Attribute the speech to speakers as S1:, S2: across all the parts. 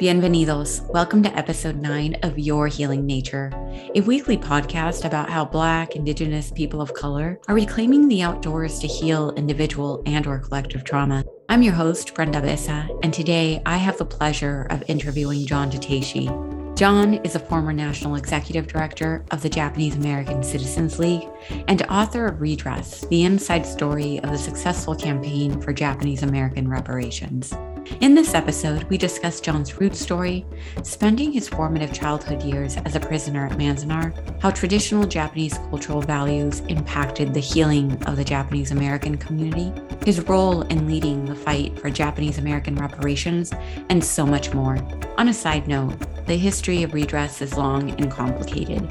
S1: Bienvenidos. Welcome to episode 9 of Your Healing Nature, a weekly podcast about how Black, Indigenous people of color are reclaiming the outdoors to heal individual and or collective trauma. I'm your host, Brenda Bessa, and today I have the pleasure of interviewing John Tateishi, John is a former national executive director of the Japanese American Citizens League and author of Redress, the inside story of the successful campaign for Japanese American reparations. In this episode, we discuss John's root story, spending his formative childhood years as a prisoner at Manzanar, how traditional Japanese cultural values impacted the healing of the Japanese American community, his role in leading the fight for Japanese American reparations, and so much more. On a side note, the history of redress is long and complicated.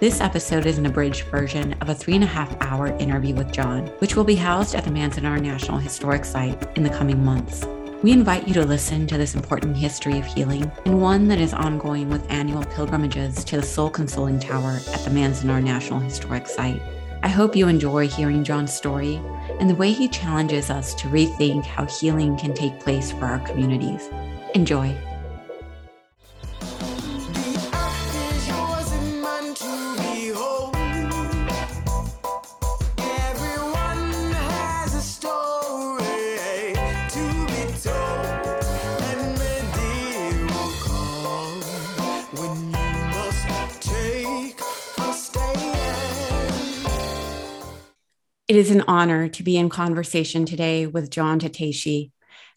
S1: This episode is an abridged version of a three and a half hour interview with John, which will be housed at the Manzanar National Historic Site in the coming months. We invite you to listen to this important history of healing and one that is ongoing with annual pilgrimages to the Soul Consoling Tower at the Manzanar National Historic Site. I hope you enjoy hearing John's story and the way he challenges us to rethink how healing can take place for our communities. Enjoy. It is an honor to be in conversation today with John Tateishi.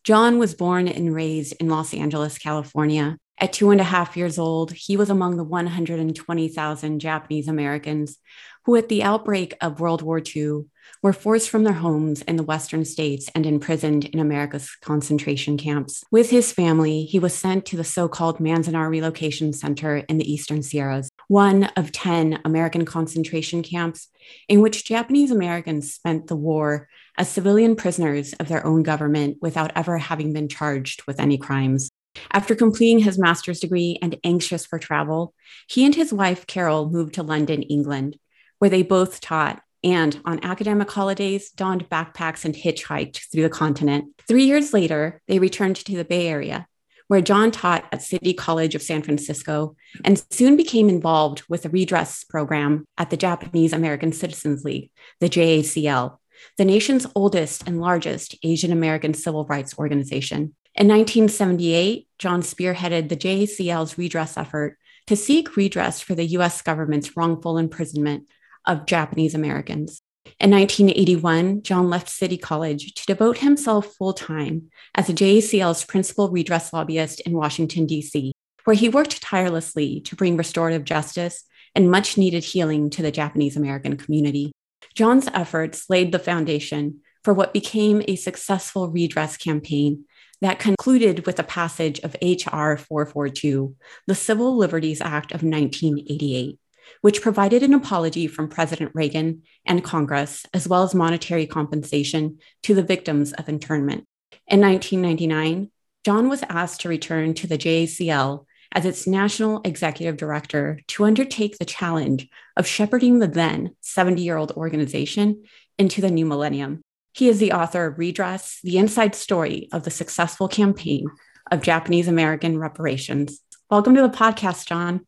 S1: John was born and raised in Los Angeles, California. At two and a half years old, he was among the 120,000 Japanese Americans who, at the outbreak of World War II, were forced from their homes in the Western states and imprisoned in America's concentration camps. With his family, he was sent to the so called Manzanar Relocation Center in the Eastern Sierras, one of 10 American concentration camps in which Japanese Americans spent the war as civilian prisoners of their own government without ever having been charged with any crimes. After completing his master's degree and anxious for travel, he and his wife, Carol, moved to London, England, where they both taught and on academic holidays donned backpacks and hitchhiked through the continent. Three years later, they returned to the Bay Area, where John taught at City College of San Francisco and soon became involved with the redress program at the Japanese American Citizens League, the JACL, the nation's oldest and largest Asian American civil rights organization. In 1978, John spearheaded the JACL's redress effort to seek redress for the US government's wrongful imprisonment of Japanese Americans. In 1981, John left City College to devote himself full time as a JACL's principal redress lobbyist in Washington, D.C., where he worked tirelessly to bring restorative justice and much needed healing to the Japanese American community. John's efforts laid the foundation for what became a successful redress campaign that concluded with the passage of H.R. 442, the Civil Liberties Act of 1988 which provided an apology from President Reagan and Congress, as well as monetary compensation to the victims of internment. In 1999, John was asked to return to the JACL as its national executive director to undertake the challenge of shepherding the then 70 year old organization into the new millennium. He is the author of Redress, the inside story of the successful campaign of Japanese American reparations. Welcome to the podcast, John.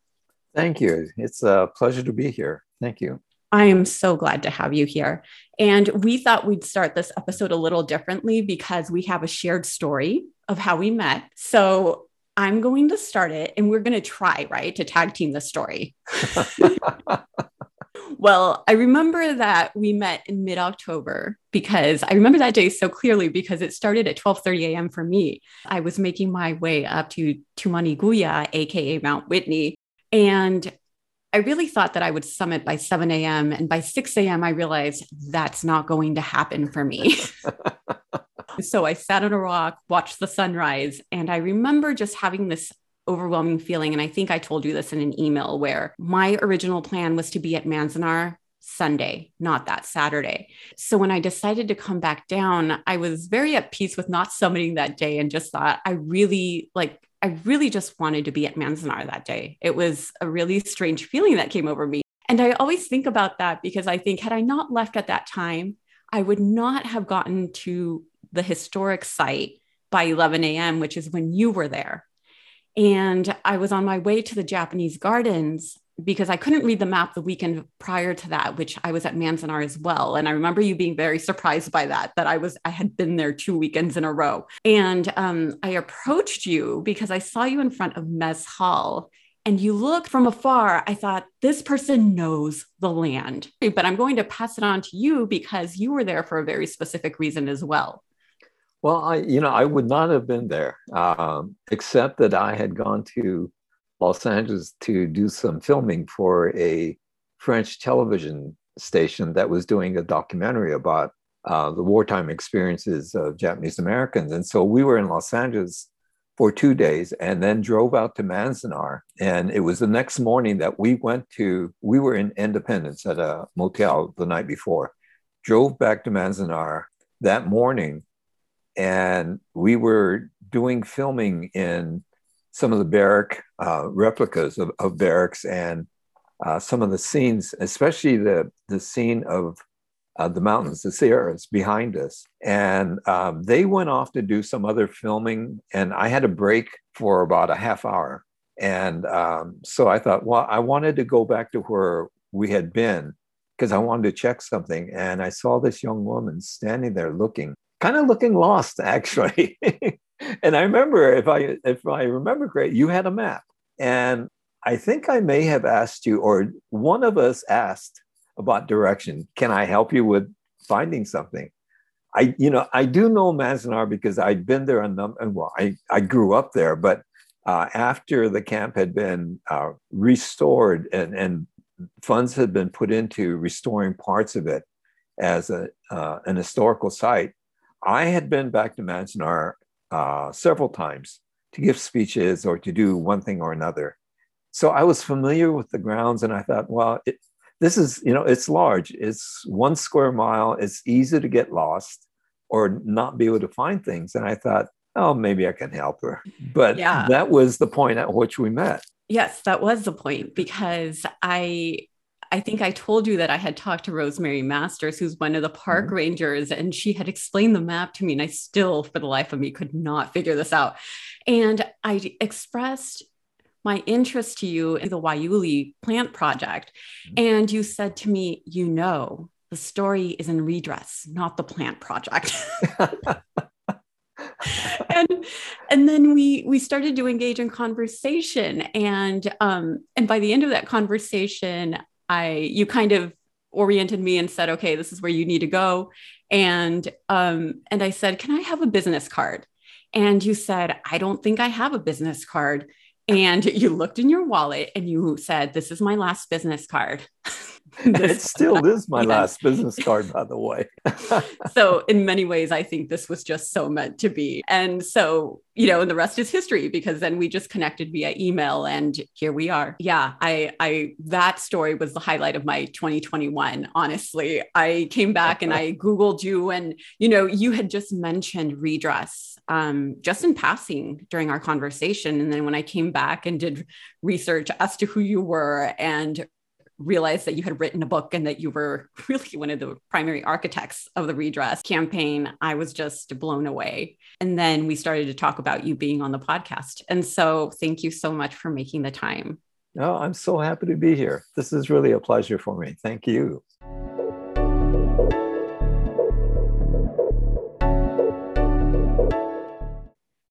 S2: Thank you. It's a pleasure to be here. Thank you.
S1: I am so glad to have you here. And we thought we'd start this episode a little differently because we have a shared story of how we met. So I'm going to start it and we're going to try, right, to tag team the story. well, I remember that we met in mid-October because I remember that day so clearly because it started at 12:30 a.m. for me. I was making my way up to Tumanguya, aka Mount Whitney, and I really thought that I would summit by 7 a.m. And by 6 a.m., I realized that's not going to happen for me. so I sat on a rock, watched the sunrise. And I remember just having this overwhelming feeling. And I think I told you this in an email where my original plan was to be at Manzanar Sunday, not that Saturday. So when I decided to come back down, I was very at peace with not summiting that day and just thought I really like I really just wanted to be at Manzanar that day. It was a really strange feeling that came over me. And I always think about that because I think, had I not left at that time, I would not have gotten to the historic site by 11 a.m., which is when you were there. And I was on my way to the Japanese gardens because I couldn't read the map the weekend prior to that, which I was at Manzanar as well. And I remember you being very surprised by that, that I was, I had been there two weekends in a row. And um, I approached you because I saw you in front of Mess Hall and you look from afar, I thought, this person knows the land. But I'm going to pass it on to you because you were there for a very specific reason as well.
S2: Well, I, you know, I would not have been there, um, except that I had gone to Los Angeles to do some filming for a French television station that was doing a documentary about uh, the wartime experiences of Japanese Americans. And so we were in Los Angeles for two days and then drove out to Manzanar. And it was the next morning that we went to, we were in Independence at a motel the night before, drove back to Manzanar that morning. And we were doing filming in some of the barrack uh, replicas of, of, barracks and uh, some of the scenes, especially the, the scene of uh, the mountains, the Sierras behind us. And um, they went off to do some other filming, and I had a break for about a half hour. And um, so I thought, well, I wanted to go back to where we had been because I wanted to check something. And I saw this young woman standing there looking, kind of looking lost, actually. And I remember, if I if I remember correct, you had a map, and I think I may have asked you, or one of us asked about direction. Can I help you with finding something? I, you know, I do know Manzanar because I'd been there a number. And well, I, I grew up there, but uh, after the camp had been uh, restored and, and funds had been put into restoring parts of it as a, uh, an historical site, I had been back to Manzanar uh, several times to give speeches or to do one thing or another. So I was familiar with the grounds, and I thought, well, it, this is you know it's large. It's one square mile. It's easy to get lost or not be able to find things. And i thought oh maybe i can help her. But yeah. that was the point at which we met.
S1: Yes that was the point because i I think I told you that I had talked to Rosemary Masters, who's one of the park mm-hmm. rangers, and she had explained the map to me. And I still, for the life of me, could not figure this out. And I expressed my interest to you in the Waiuli plant project. Mm-hmm. And you said to me, you know, the story is in redress, not the plant project. and and then we we started to engage in conversation and um and by the end of that conversation i you kind of oriented me and said okay this is where you need to go. And um and i said can i have a business card? And you said i don't think i have a business card. And you looked in your wallet and you said, This is my last business card.
S2: it still is my yeah. last business card, by the way.
S1: so, in many ways, I think this was just so meant to be. And so, you know, and the rest is history because then we just connected via email and here we are. Yeah, I, I, that story was the highlight of my 2021. Honestly, I came back and I Googled you and, you know, you had just mentioned redress um, just in passing during our conversation. And then when I came back and did research as to who you were and realized that you had written a book and that you were really one of the primary architects of the redress campaign, I was just blown away. And then we started to talk about you being on the podcast. And so thank you so much for making the time.
S2: No, oh, I'm so happy to be here. This is really a pleasure for me. Thank you.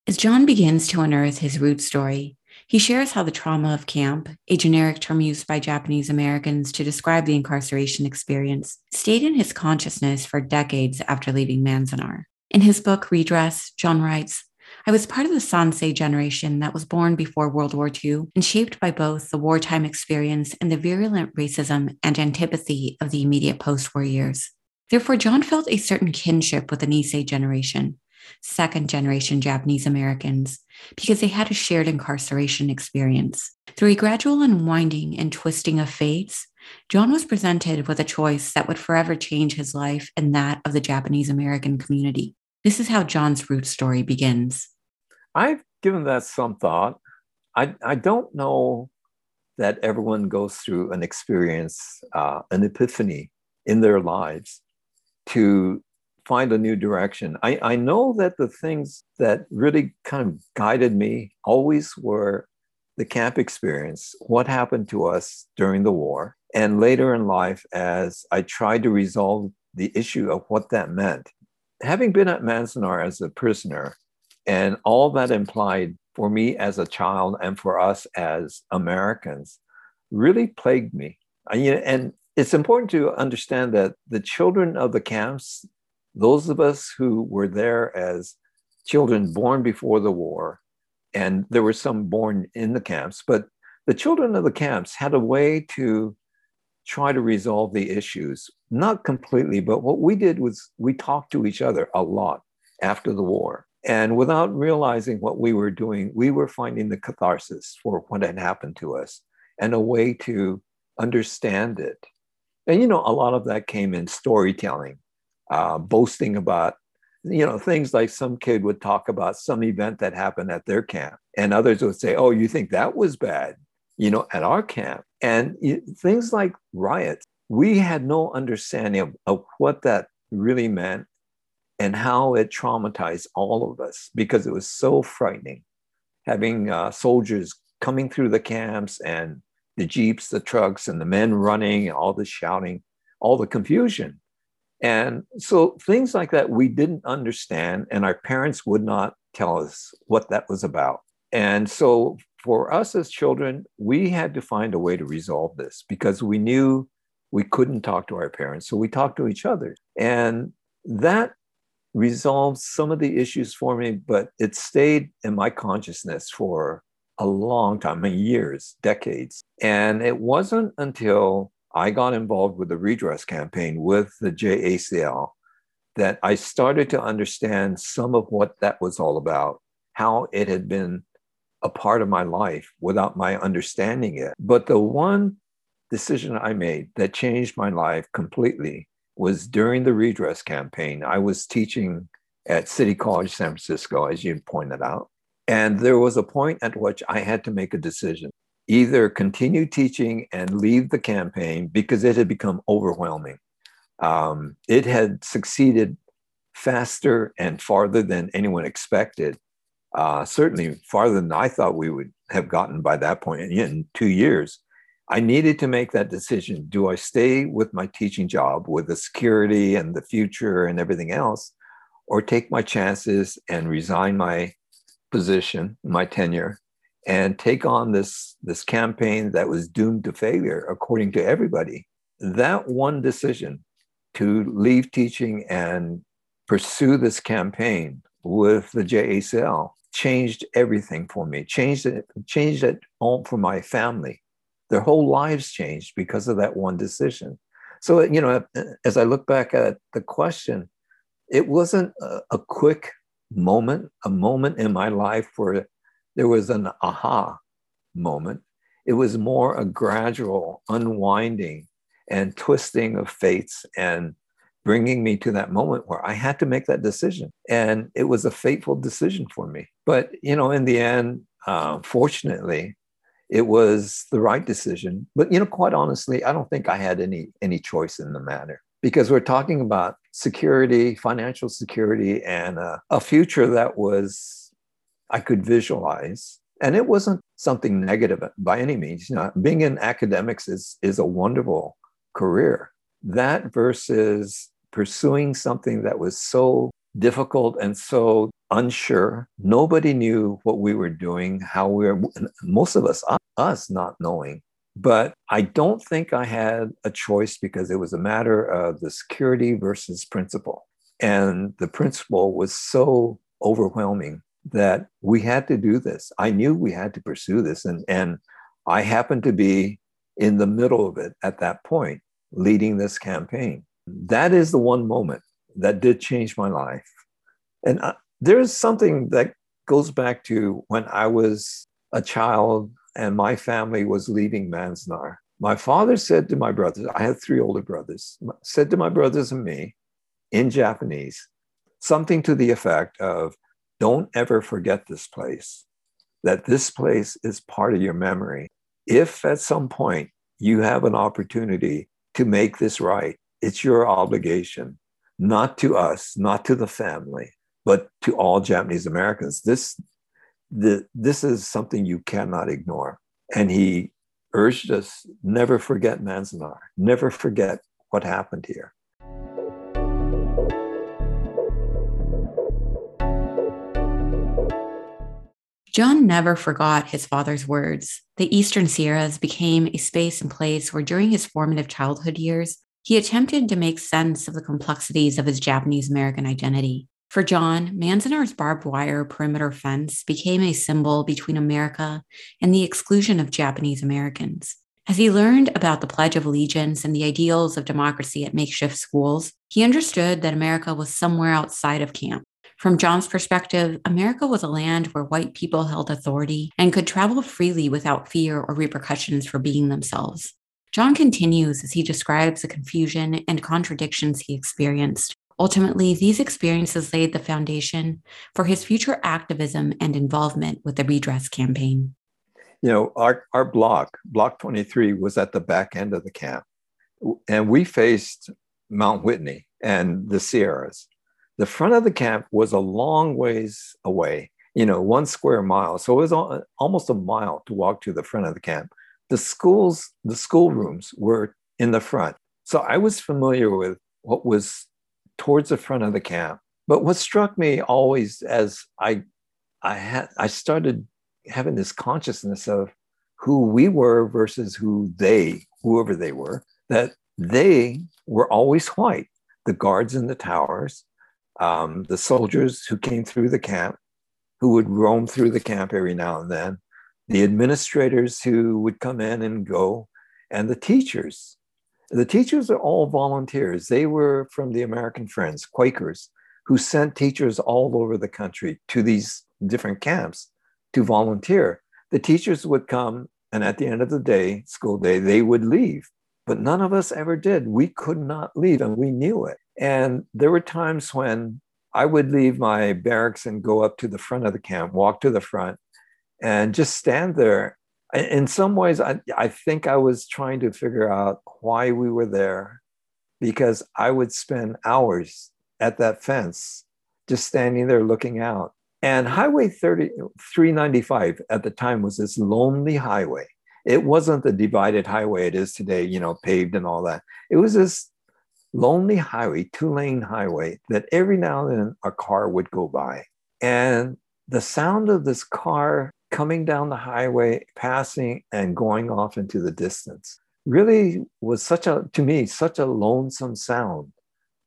S1: As John begins to unearth his root story, he shares how the trauma of camp, a generic term used by Japanese Americans to describe the incarceration experience, stayed in his consciousness for decades after leaving Manzanar. In his book Redress, John writes, I was part of the Sansei generation that was born before World War II and shaped by both the wartime experience and the virulent racism and antipathy of the immediate post war years. Therefore, John felt a certain kinship with the Nisei generation, second generation Japanese Americans because they had a shared incarceration experience. Through a gradual unwinding and twisting of fates, John was presented with a choice that would forever change his life and that of the Japanese American community. This is how John's root story begins.
S2: I've given that some thought. I, I don't know that everyone goes through an experience, uh, an epiphany in their lives to find a new direction. I, I know that the things that really kind of guided me always were the camp experience, what happened to us during the war, and later in life as I tried to resolve the issue of what that meant. Having been at Manzanar as a prisoner, and all that implied for me as a child and for us as Americans, really plagued me. I, and it's important to understand that the children of the camps, those of us who were there as children born before the war, and there were some born in the camps, but the children of the camps had a way to try to resolve the issues. Not completely, but what we did was we talked to each other a lot after the war. And without realizing what we were doing, we were finding the catharsis for what had happened to us and a way to understand it. And, you know, a lot of that came in storytelling, uh, boasting about, you know, things like some kid would talk about some event that happened at their camp, and others would say, oh, you think that was bad, you know, at our camp. And things like riots, we had no understanding of, of what that really meant and how it traumatized all of us because it was so frightening having uh, soldiers coming through the camps and the jeeps, the trucks, and the men running, and all the shouting, all the confusion. And so things like that we didn't understand, and our parents would not tell us what that was about. And so for us as children, we had to find a way to resolve this because we knew we couldn't talk to our parents. So we talked to each other. And that resolved some of the issues for me, but it stayed in my consciousness for a long time, many years, decades. And it wasn't until I got involved with the redress campaign with the JACL that I started to understand some of what that was all about, how it had been a part of my life without my understanding it. But the one decision I made that changed my life completely was during the redress campaign. I was teaching at City College San Francisco, as you pointed out. And there was a point at which I had to make a decision either continue teaching and leave the campaign because it had become overwhelming. Um, it had succeeded faster and farther than anyone expected, uh, certainly farther than I thought we would have gotten by that point in two years. I needed to make that decision. Do I stay with my teaching job with the security and the future and everything else, or take my chances and resign my position, my tenure, and take on this, this campaign that was doomed to failure, according to everybody. That one decision to leave teaching and pursue this campaign with the JACL changed everything for me, changed it, changed it all for my family. Their whole lives changed because of that one decision. So, you know, as I look back at the question, it wasn't a, a quick moment, a moment in my life where there was an aha moment. It was more a gradual unwinding and twisting of fates and bringing me to that moment where I had to make that decision. And it was a fateful decision for me. But, you know, in the end, uh, fortunately, it was the right decision. But, you know, quite honestly, I don't think I had any any choice in the matter because we're talking about security, financial security, and uh, a future that was I could visualize. And it wasn't something negative by any means. You know, being in academics is is a wonderful career. That versus pursuing something that was so difficult and so unsure. Nobody knew what we were doing, how we were, most of us, us not knowing but I don't think I had a choice because it was a matter of the security versus principle. And the principle was so overwhelming that we had to do this. I knew we had to pursue this. And, and I happened to be in the middle of it at that point, leading this campaign. That is the one moment that did change my life. And uh, there's something that goes back to when I was a child and my family was leaving Manzanar. My father said to my brothers, I had three older brothers, said to my brothers and me in Japanese, something to the effect of, don't ever forget this place, that this place is part of your memory. If at some point you have an opportunity to make this right, it's your obligation not to us, not to the family, but to all Japanese Americans. This, the, this is something you cannot ignore. And he urged us never forget Manzanar, never forget what happened here.
S3: John never forgot his father's words. The Eastern Sierras became a space and place where, during his formative childhood years, he attempted to make sense of the complexities of his Japanese American identity. For John, Manzanar's barbed wire perimeter fence became a symbol between America and the exclusion of Japanese Americans. As he learned about the Pledge of Allegiance and the ideals of democracy at makeshift schools, he understood that America was somewhere outside of camp, from John's perspective, America was a land where white people held authority and could travel freely without fear or repercussions for being themselves. John continues as he describes the confusion and contradictions he experienced. Ultimately, these experiences laid the foundation for his future activism and involvement with the redress campaign.
S2: You know, our, our block, Block 23, was at the back end of the camp, and we faced Mount Whitney and the Sierras the front of the camp was a long ways away, you know, one square mile. So it was almost a mile to walk to the front of the camp. The schools, the school rooms were in the front. So I was familiar with what was towards the front of the camp. But what struck me always as I I had I started having this consciousness of who we were versus who they, whoever they were, that they were always white. The guards in the towers, um, the soldiers who came through the camp, who would roam through the camp every now and then, the administrators who would come in and go, and the teachers. The teachers are all volunteers. They were from the American Friends, Quakers, who sent teachers all over the country to these different camps to volunteer. The teachers would come, and at the end of the day, school day, they would leave. But none of us ever did. We could not leave, and we knew it. And there were times when I would leave my barracks and go up to the front of the camp, walk to the front, and just stand there. In some ways, I, I think I was trying to figure out why we were there because I would spend hours at that fence just standing there looking out. And Highway 30, 395 at the time was this lonely highway. It wasn't the divided highway it is today, you know, paved and all that. It was this lonely highway, two lane highway, that every now and then a car would go by. And the sound of this car coming down the highway, passing and going off into the distance really was such a, to me, such a lonesome sound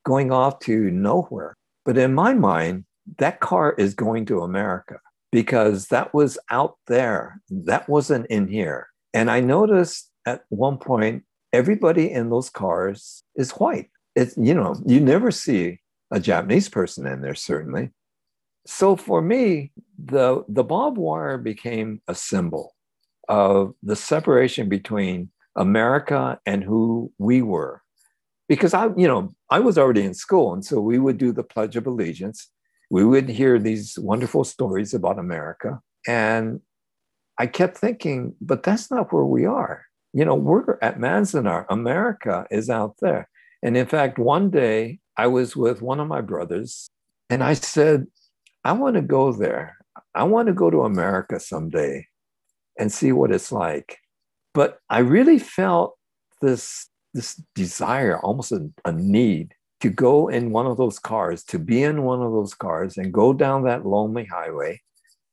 S2: going off to nowhere. But in my mind, that car is going to America because that was out there. That wasn't in here. And I noticed at one point, everybody in those cars is white it's you know you never see a Japanese person in there certainly. So for me, the the barbed wire became a symbol of the separation between America and who we were, because I you know I was already in school, and so we would do the Pledge of Allegiance. We would hear these wonderful stories about America, and I kept thinking, but that's not where we are. You know, we're at Manzanar. America is out there. And in fact, one day I was with one of my brothers and I said, I want to go there. I want to go to America someday and see what it's like. But I really felt this, this desire, almost a, a need to go in one of those cars, to be in one of those cars and go down that lonely highway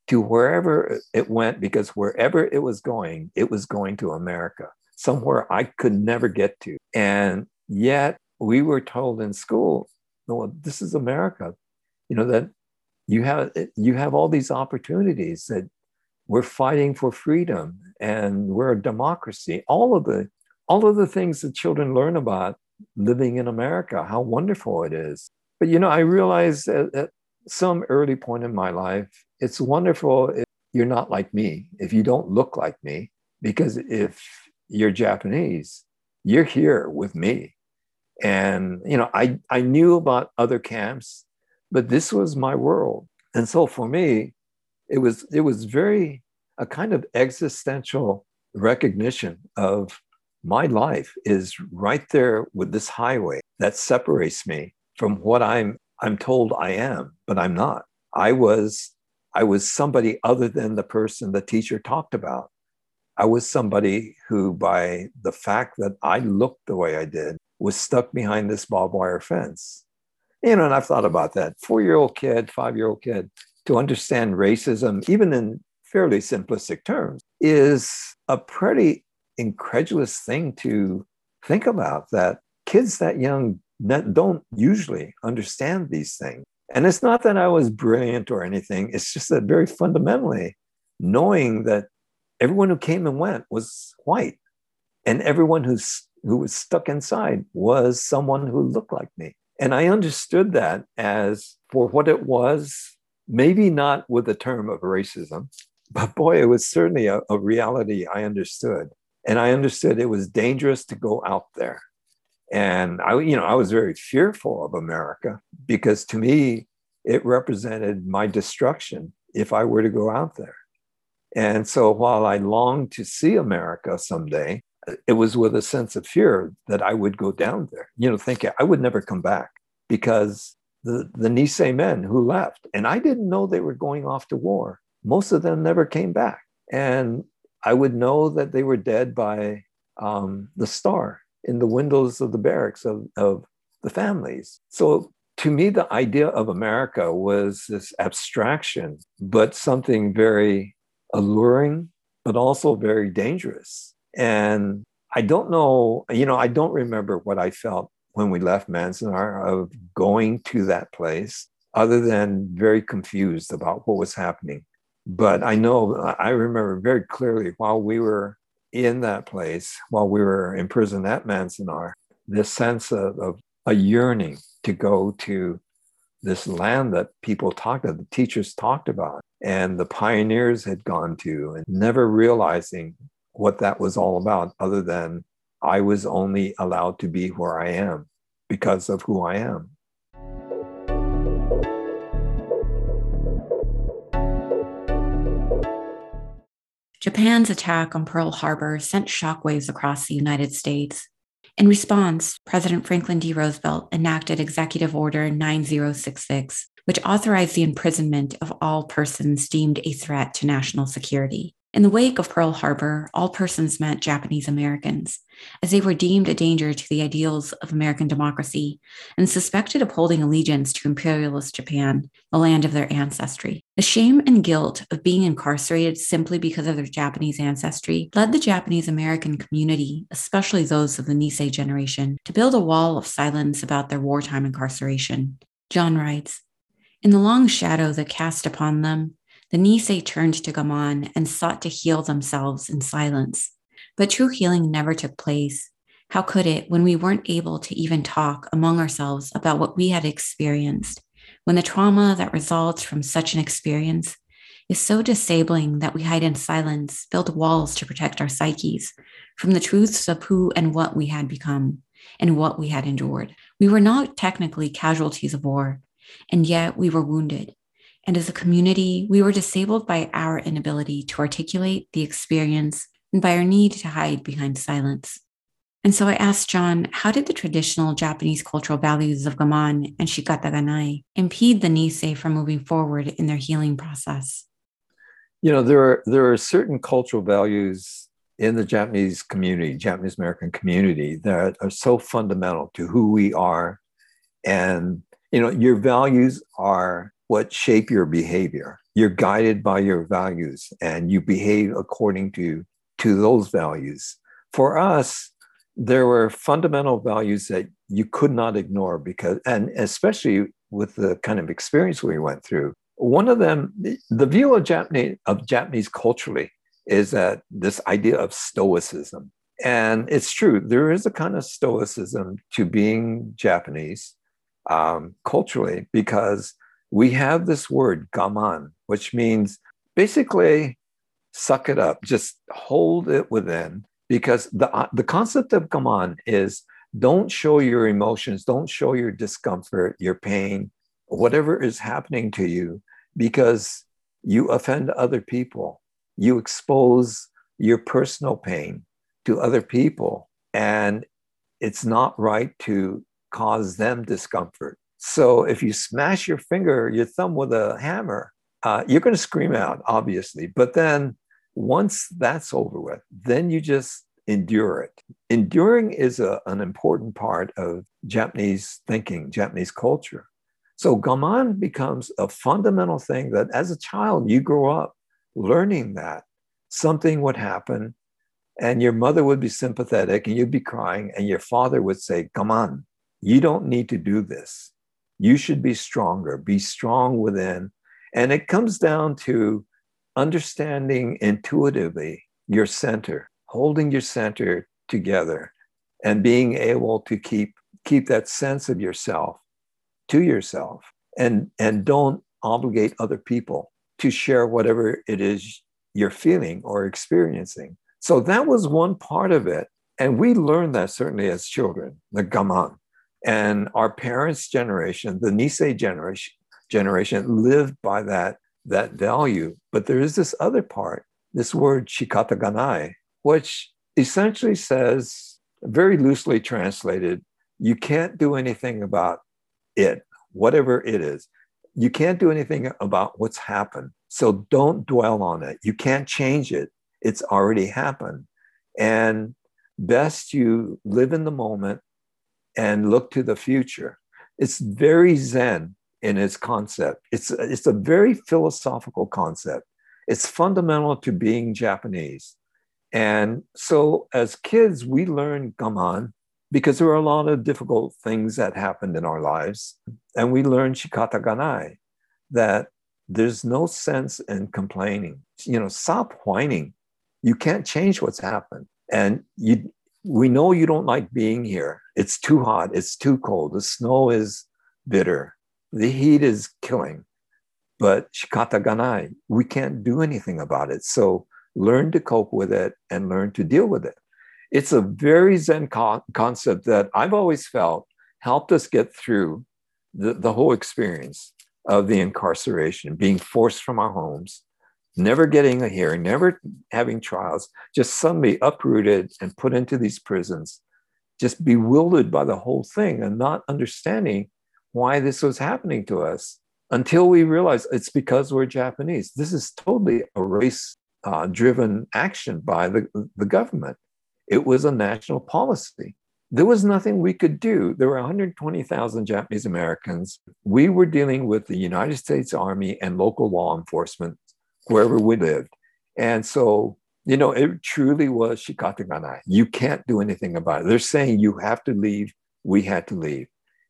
S2: to wherever it went, because wherever it was going, it was going to America, somewhere I could never get to. And Yet we were told in school, oh, no, this is America. You know that you have you have all these opportunities that we're fighting for freedom and we're a democracy. All of the all of the things that children learn about living in America, how wonderful it is. But you know, I realized at, at some early point in my life, it's wonderful if you're not like me, if you don't look like me, because if you're Japanese, you're here with me. And, you know, I, I knew about other camps, but this was my world. And so for me, it was, it was very, a kind of existential recognition of my life is right there with this highway that separates me from what I'm I'm told I am, but I'm not. I was I was somebody other than the person the teacher talked about. I was somebody who, by the fact that I looked the way I did, was stuck behind this barbed wire fence. You know, and I've thought about that. Four year old kid, five year old kid, to understand racism, even in fairly simplistic terms, is a pretty incredulous thing to think about that kids that young don't usually understand these things. And it's not that I was brilliant or anything, it's just that very fundamentally, knowing that everyone who came and went was white, and everyone who's, who was stuck inside was someone who looked like me. And I understood that as for what it was, maybe not with the term of racism, but boy, it was certainly a, a reality I understood. And I understood it was dangerous to go out there. And I, you know, I was very fearful of America because to me, it represented my destruction if I were to go out there. And so while I longed to see America someday, it was with a sense of fear that I would go down there, you know, thinking I would never come back because the, the Nisei men who left, and I didn't know they were going off to war. Most of them never came back. And I would know that they were dead by um, the star in the windows of the barracks of, of the families. So to me, the idea of America was this abstraction, but something very alluring, but also very dangerous. And I don't know, you know, I don't remember what I felt when we left Manzanar of going to that place, other than very confused about what was happening. But I know, I remember very clearly while we were in that place, while we were in prison at Manzanar, this sense of, of a yearning to go to this land that people talked about, the teachers talked about, and the pioneers had gone to, and never realizing what that was all about, other than I was only allowed to be where I am because of who I am.
S3: Japan's attack on Pearl Harbor sent shockwaves across the United States. In response, President Franklin D. Roosevelt enacted Executive Order 9066, which authorized the imprisonment of all persons deemed a threat to national security. In the wake of Pearl Harbor, all persons meant Japanese Americans, as they were deemed a danger to the ideals of American democracy and suspected of holding allegiance to imperialist Japan, the land of their ancestry. The shame and guilt of being incarcerated simply because of their Japanese ancestry led the Japanese American community, especially those of the Nisei generation, to build a wall of silence about their wartime incarceration. John writes, in the long shadow that cast upon them, the Nisei turned to Gaman and sought to heal themselves in silence. But true healing never took place. How could it when we weren't able to even talk among ourselves about what we had experienced? When the trauma that results from such an experience is so disabling that we hide in silence, build walls to protect our psyches from the truths of who and what we had become and what we had endured. We were not technically casualties of war, and yet we were wounded. And as a community, we were disabled by our inability to articulate the experience and by our need to hide behind silence. And so I asked John, how did the traditional Japanese cultural values of Gaman and Shikata Ganai impede the Nisei from moving forward in their healing process?
S2: You know, there are, there are certain cultural values in the Japanese community, Japanese American community, that are so fundamental to who we are. And, you know, your values are what shape your behavior. You're guided by your values and you behave according to, to those values. For us, there were fundamental values that you could not ignore because, and especially with the kind of experience we went through, one of them, the view of Japanese, of Japanese culturally is that this idea of stoicism. And it's true, there is a kind of stoicism to being Japanese um, culturally because we have this word gaman, which means basically suck it up, just hold it within. Because the, uh, the concept of gaman is don't show your emotions, don't show your discomfort, your pain, whatever is happening to you, because you offend other people. You expose your personal pain to other people. And it's not right to cause them discomfort So if you smash your finger, your thumb with a hammer, uh, you're going to scream out, obviously. But then once that's over with, then you just endure it. Enduring is a, an important part of Japanese thinking, Japanese culture. So gaman becomes a fundamental thing that as a child, you grow up learning that something would happen and your mother would be sympathetic and you'd be crying and your father would say, gaman, you don't need to do this. You should be stronger, be strong within. And it comes down to understanding intuitively your center, holding your center together and being able to keep keep that sense of yourself to yourself and and don't obligate other people to share whatever it is you're feeling or experiencing. So that was one part of it. And we learned that certainly as children the gaman and our parents generation the nisei generation generation lived by that that value but there is this other part this word shikata ganai which essentially says very loosely translated you can't do anything about it whatever it is. You can't do anything about what's happened. So don't dwell on it. You can't change it. It's already happened. And best you live in the moment and look to the future. It's very Zen in its concept. It's, it's a very philosophical concept. It's fundamental to being Japanese. And so as kids, we learn gaman because there were a lot of difficult things that happened in our lives. And we learned shikata ganai, that there's no sense in complaining. You know, stop whining. You can't change what's happened. And you, we know you don't like being here. It's too hot. It's too cold. The snow is bitter. The heat is killing. But shikata ganai, we can't do anything about it. So learn to cope with it and learn to deal with it it's a very Zen co- concept that I've always felt helped us get through the, the whole experience of the incarceration, being forced from our homes, never getting a hearing, never having trials, just suddenly uprooted and put into these prisons, just bewildered by the whole thing and not understanding why this was happening to us until we realized it's because we're Japanese. This is totally a race uh, driven action by the, the government. It was a national policy. There was nothing we could do. There were 120,000 Japanese Americans. We were dealing with the United States Army and local law enforcement wherever we lived. And so, you know, it truly was shikata You can't do anything about it. They're saying you have to leave. We had to leave.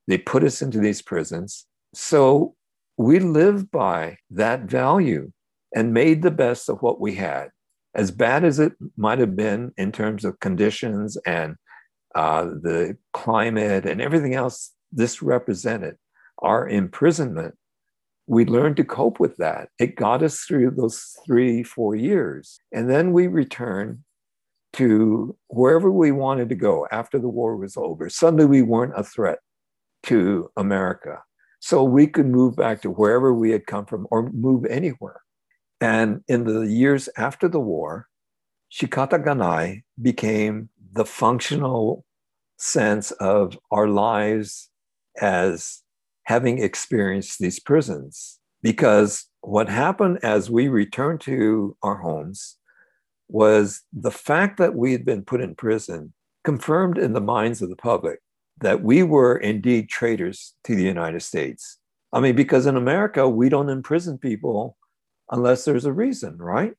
S2: They put us into these prisons. So we lived by that value and made the best of what we had as bad as it might have been in terms of conditions and uh, the climate and everything else this represented, our imprisonment, we learned to cope with that. It got us through those three, four years. And then we returned to wherever we wanted to go after the war was over. Suddenly we weren't a threat to America. So we could move back to wherever we had come from or move anywhere. And in the years after the war, Shikata Ganai became the functional sense of our lives as having experienced these prisons. Because what happened as we returned to our homes was the fact that we had been put in prison confirmed in the minds of the public that we were indeed traitors to the United States. I mean, because in America, we don't imprison people unless there's a reason, right?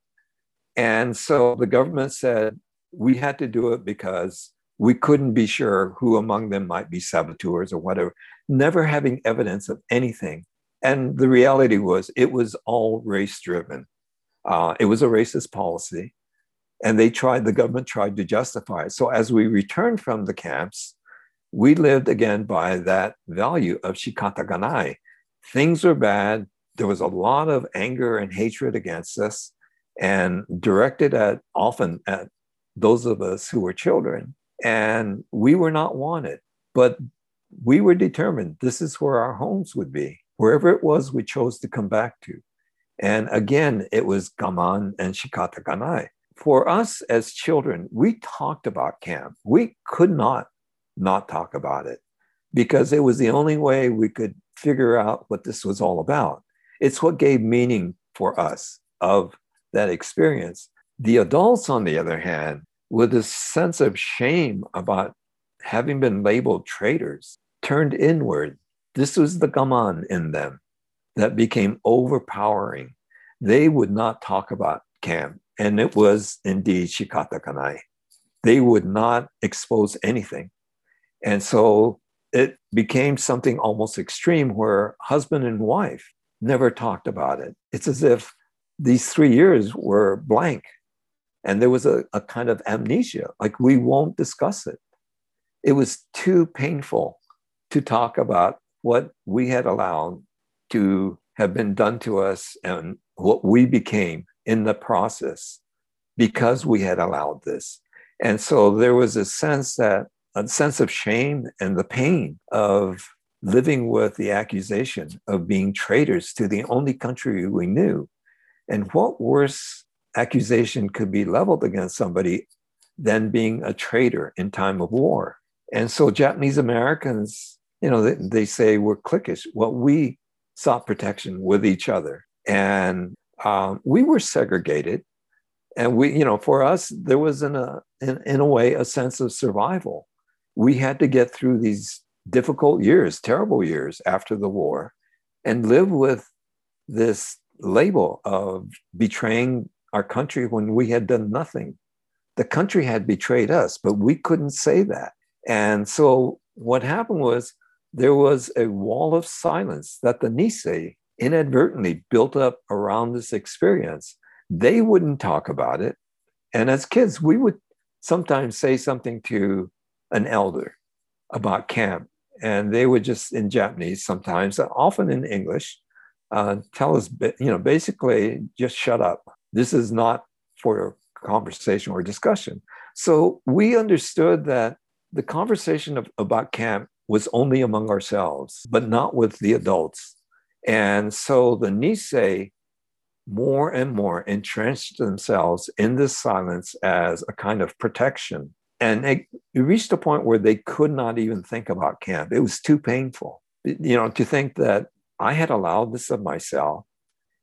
S2: And so the government said we had to do it because we couldn't be sure who among them might be saboteurs or whatever, never having evidence of anything. And the reality was it was all race driven. Uh, it was a racist policy. And they tried, the government tried to justify it. So as we returned from the camps, we lived again by that value of shikata ganai. Things were bad, there was a lot of anger and hatred against us and directed at often at those of us who were children. And we were not wanted, but we were determined this is where our homes would be. Wherever it was, we chose to come back to. And again, it was Gaman and Shikata Ganai. For us as children, we talked about camp. We could not not talk about it because it was the only way we could figure out what this was all about. It's what gave meaning for us of that experience. The adults, on the other hand, with a sense of shame about having been labeled traitors, turned inward. This was the gaman in them that became overpowering. They would not talk about camp, and it was indeed shikata ganai. They would not expose anything. And so it became something almost extreme where husband and wife never talked about it. It's as if these three years were blank and there was a, a kind of amnesia, like we won't discuss it. It was too painful to talk about what we had allowed to have been done to us and what we became in the process because we had allowed this. And so there was a sense that a sense of shame and the pain of living with the accusation of being traitors to the only country we knew. And what worse accusation could be leveled against somebody than being a traitor in time of war. And so Japanese Americans, you know, they, they say we're cliquish. Well, we sought protection with each other. And um, we were segregated. And we, you know, for us, there was in a, in, in a way, a sense of survival. We had to get through these difficult years, terrible years after the war, and live with this label of betraying our country when we had done nothing. The country had betrayed us, but we couldn't say that. And so what happened was there was a wall of silence that the Nisei inadvertently built up around this experience. They wouldn't talk about it. And as kids, we would sometimes say something to an elder about camp, and they would just in Japanese sometimes, often in English, uh, tell us, you know, basically just shut up. This is not for conversation or discussion. So we understood that the conversation of, about camp was only among ourselves, but not with the adults. And so the Nisei more and more entrenched themselves in this silence as a kind of protection. And it, it reached a point where they could not even think about camp. It was too painful, you know, to think that I had allowed this of myself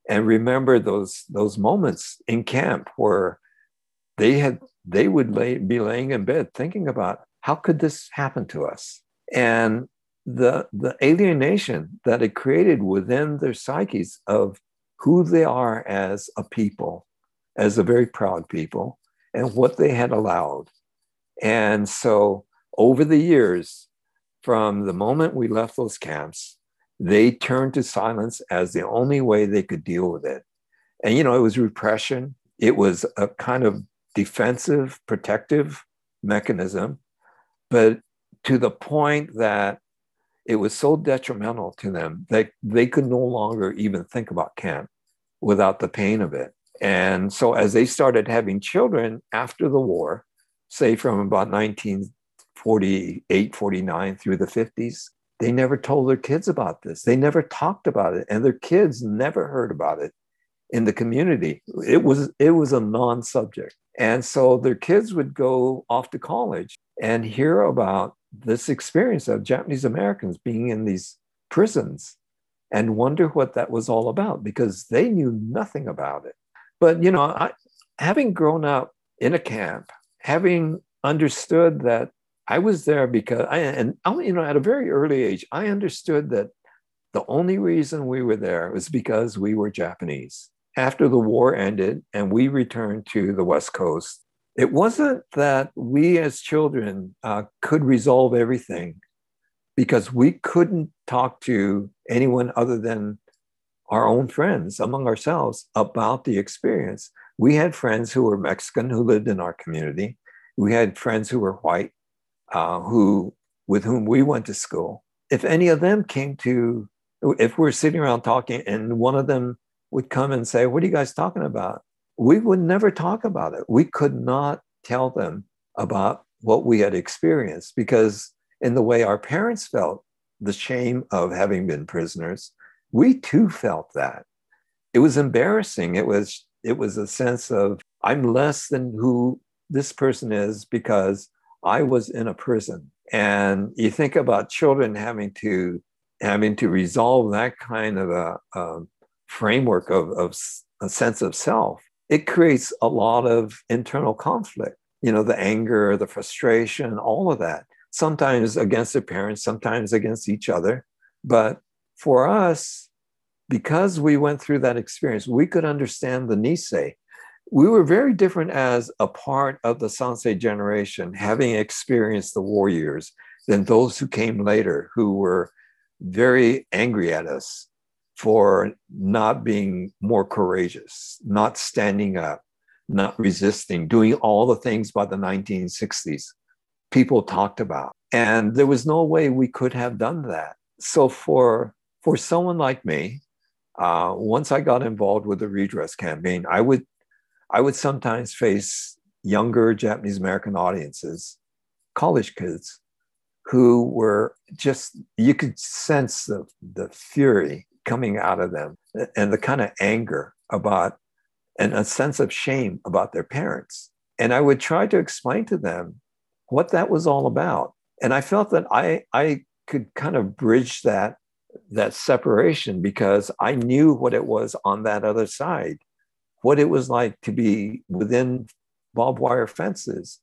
S2: and remember those those moments in camp where they had they would lay, be laying in bed thinking about how could this happen to us? And the the alienation that it created within their psyches of who they are as a people as a very proud people and what they had allowed. And so over the years from the moment we left those camps they turned to silence as the only way they could deal with it. And, you know, it was repression, it was a kind of defensive, protective mechanism, but to the point that it was so detrimental to them that they could no longer even think about camp without the pain of it. And so, as they started having children after the war, say from about 1948, 49 through the 50s, they never told their kids about this. They never talked about it, and their kids never heard about it in the community. It was it was a non-subject, and so their kids would go off to college and hear about this experience of Japanese Americans being in these prisons and wonder what that was all about because they knew nothing about it. But you know, I, having grown up in a camp, having understood that I was there because I, and you know, at a very early age, I understood that the only reason we were there was because we were Japanese. After the war ended and we returned to the West Coast, it wasn't that we as children uh, could resolve everything because we couldn't talk to anyone other than our own friends among ourselves about the experience. We had friends who were Mexican who lived in our community. We had friends who were white uh, who with whom we went to school, if any of them came to, if we're sitting around talking and one of them would come and say, What are you guys talking about? We would never talk about it. We could not tell them about what we had experienced because, in the way our parents felt the shame of having been prisoners, we too felt that. It was embarrassing. It was, it was a sense of, I'm less than who this person is because I was in a prison And you think about children having to having to resolve that kind of a, a framework of, of a sense of self. It creates a lot of internal conflict. You know, the anger, the frustration, all of that. Sometimes against their parents, sometimes against each other. But for us, because we went through that experience, we could understand the Nisei. We were very different as a part of the Sansei generation, having experienced the war years, than those who came later, who were very angry at us for not being more courageous, not standing up, not resisting, doing all the things by the 1960s people talked about. And there was no way we could have done that. So for for someone like me, uh, once I got involved with the redress campaign, I would I would sometimes face younger Japanese American audiences, college kids, who were just you could sense the the fury coming out of them and the kind of anger about and a sense of shame about their parents. And I would try to explain to them what that was all about. And I felt that I I could kind of bridge that that separation because I knew what it was on that other side, what it was like to be within barbed wire fences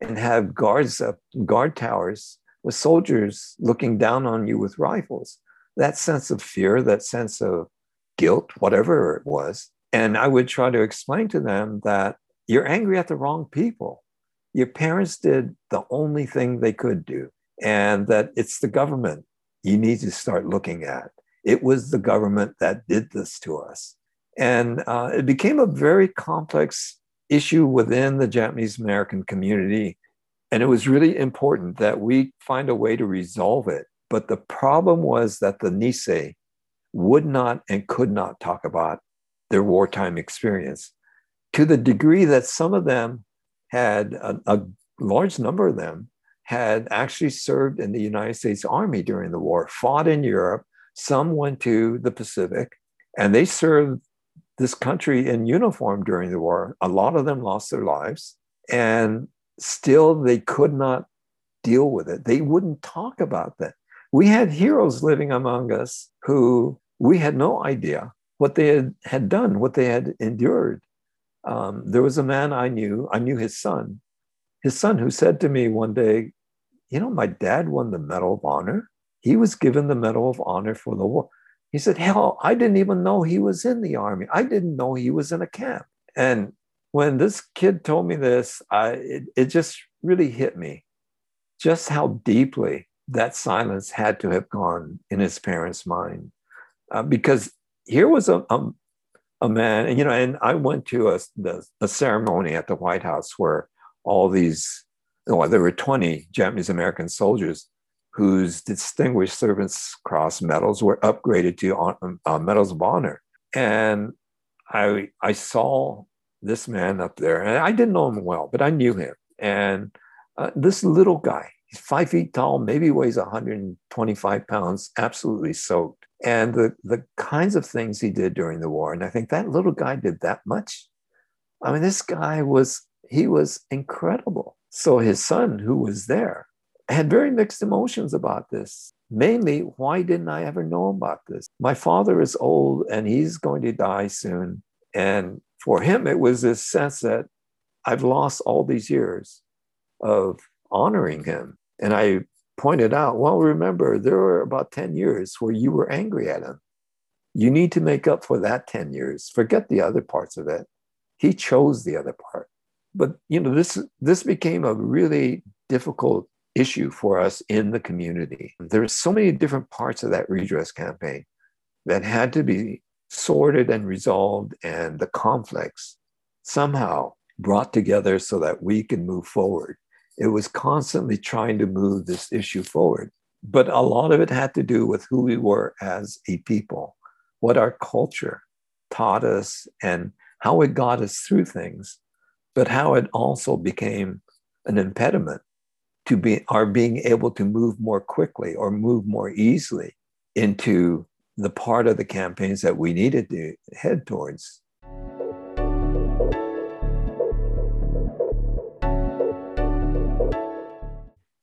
S2: and have guards up guard towers with soldiers looking down on you with rifles. That sense of fear, that sense of guilt, whatever it was. And I would try to explain to them that you're angry at the wrong people. Your parents did the only thing they could do, and that it's the government you need to start looking at. It was the government that did this to us. And uh, it became a very complex issue within the Japanese American community. And it was really important that we find a way to resolve it. But the problem was that the Nisei would not and could not talk about their wartime experience to the degree that some of them had a, a large number of them had actually served in the United States Army during the war, fought in Europe. Some went to the Pacific, and they served this country in uniform during the war. A lot of them lost their lives, and still they could not deal with it. They wouldn't talk about that. We had heroes living among us who we had no idea what they had, had done, what they had endured. Um, there was a man I knew, I knew his son, his son who said to me one day, You know, my dad won the Medal of Honor. He was given the Medal of Honor for the war. He said, Hell, I didn't even know he was in the army. I didn't know he was in a camp. And when this kid told me this, I, it, it just really hit me just how deeply that silence had to have gone in his parents' mind. Uh, because here was a, a, a, man, and you know, and I went to a, the, a ceremony at the White House where all these, well, there were 20 Japanese American soldiers whose Distinguished Service Cross medals were upgraded to uh, medals of honor. And I, I saw this man up there, and I didn't know him well, but I knew him. And uh, this little guy, he's five feet tall, maybe weighs 125 pounds, absolutely soaked. And the, the kinds of things he did during the war. And I think that little guy did that much. I mean, this guy was he was incredible. So his son, who was there, had very mixed emotions about this. Mainly, why didn't I ever know about this? My father is old and he's going to die soon. And for him, it was this sense that I've lost all these years of honoring him. And I pointed out, well, remember, there were about 10 years where you were angry at him. You need to make up for that 10 years. Forget the other parts of it. He chose the other part but you know this this became a really difficult issue for us in the community. There are so many different parts of that redress campaign that had to be sorted and resolved and the conflicts somehow brought together so that we can move forward. It was constantly trying to move this issue forward but a lot of it had to do with who we were as a people what our culture taught us and how it got us through things but how it also became an impediment to be are being able to move more quickly or move more easily into the part of the campaigns that we needed to head towards.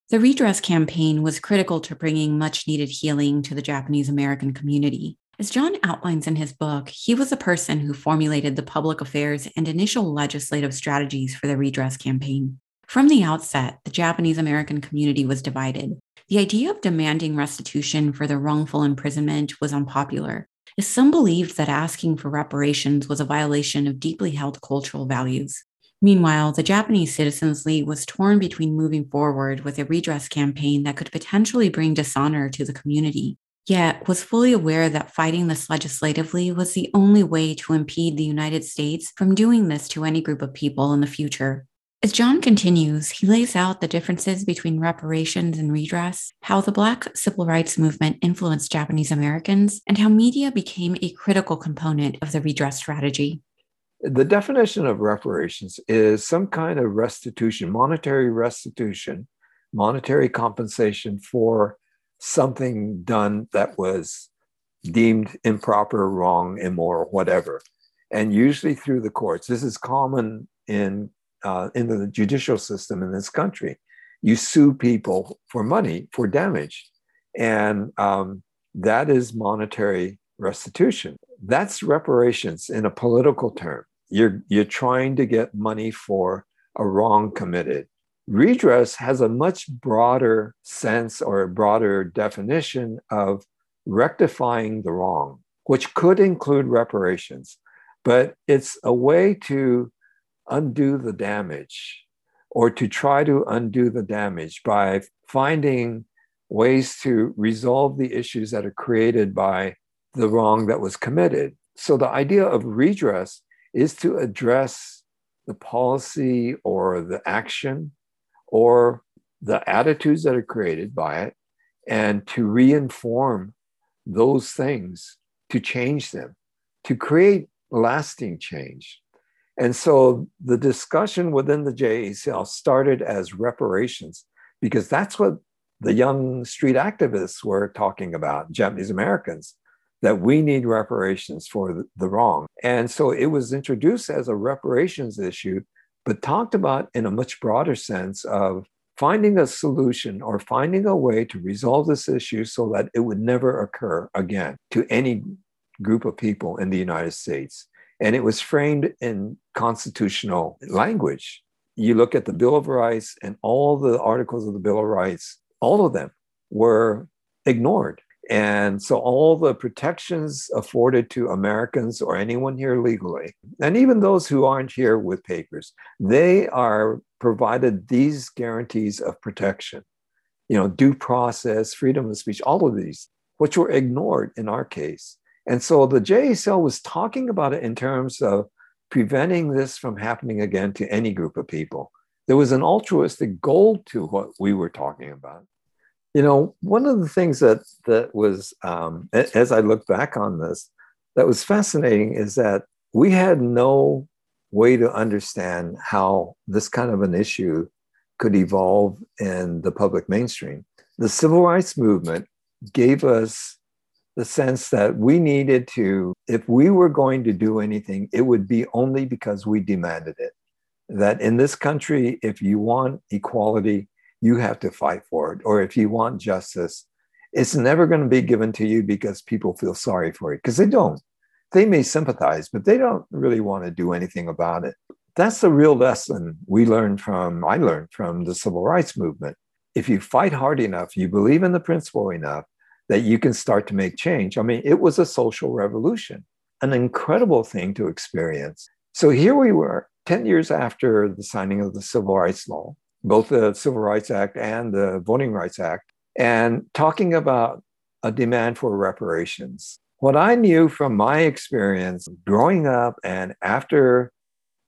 S3: The redress campaign was critical to bringing much needed healing to the Japanese American community. As John outlines in his book, he was a person who formulated the public affairs and initial legislative strategies for the redress campaign. From the outset, the Japanese American community was divided. The idea of demanding restitution for the wrongful imprisonment was unpopular, as some believed that asking for reparations was a violation of deeply held cultural values. Meanwhile, the Japanese Citizens League was torn between moving forward with a redress campaign that could potentially bring dishonor to the community, yet was fully aware that fighting this legislatively was the only way to impede the United States from doing this to any group of people in the future. As John continues, he lays out the differences between reparations and redress, how the Black civil rights movement influenced Japanese Americans, and how media became a critical component of the redress strategy.
S2: The definition of reparations is some kind of restitution, monetary restitution, monetary compensation for something done that was deemed improper, wrong, immoral, whatever. And usually through the courts. This is common in, uh, in the judicial system in this country. You sue people for money, for damage. And um, that is monetary restitution. That's reparations in a political term. You're, you're trying to get money for a wrong committed. Redress has a much broader sense or a broader definition of rectifying the wrong, which could include reparations, but it's a way to undo the damage or to try to undo the damage by finding ways to resolve the issues that are created by the wrong that was committed. So the idea of redress is to address the policy or the action or the attitudes that are created by it and to reinform those things to change them, to create lasting change. And so the discussion within the JACL started as reparations because that's what the young street activists were talking about, Japanese Americans that we need reparations for the, the wrong. And so it was introduced as a reparations issue, but talked about in a much broader sense of finding a solution or finding a way to resolve this issue so that it would never occur again to any group of people in the United States. And it was framed in constitutional language. You look at the Bill of Rights and all the articles of the Bill of Rights, all of them were ignored and so all the protections afforded to Americans or anyone here legally, and even those who aren't here with papers, they are provided these guarantees of protection. You know, due process, freedom of speech, all of these, which were ignored in our case. And so the JACL was talking about it in terms of preventing this from happening again to any group of people. There was an altruistic goal to what we were talking about. You know, one of the things that that was, um, as I look back on this, that was fascinating is that we had no way to understand how this kind of an issue could evolve in the public mainstream. The civil rights movement gave us the sense that we needed to, if we were going to do anything, it would be only because we demanded it. That in this country, if you want equality, you have to fight for it. Or if you want justice, it's never going to be given to you because people feel sorry for you, because they don't. They may sympathize, but they don't really want to do anything about it. That's the real lesson we learned from, I learned from the civil rights movement. If you fight hard enough, you believe in the principle enough that you can start to make change. I mean, it was a social revolution, an incredible thing to experience. So here we were 10 years after the signing of the Civil Rights Law both the Civil Rights Act and the Voting Rights Act, and talking about a demand for reparations. What I knew from my experience growing up and after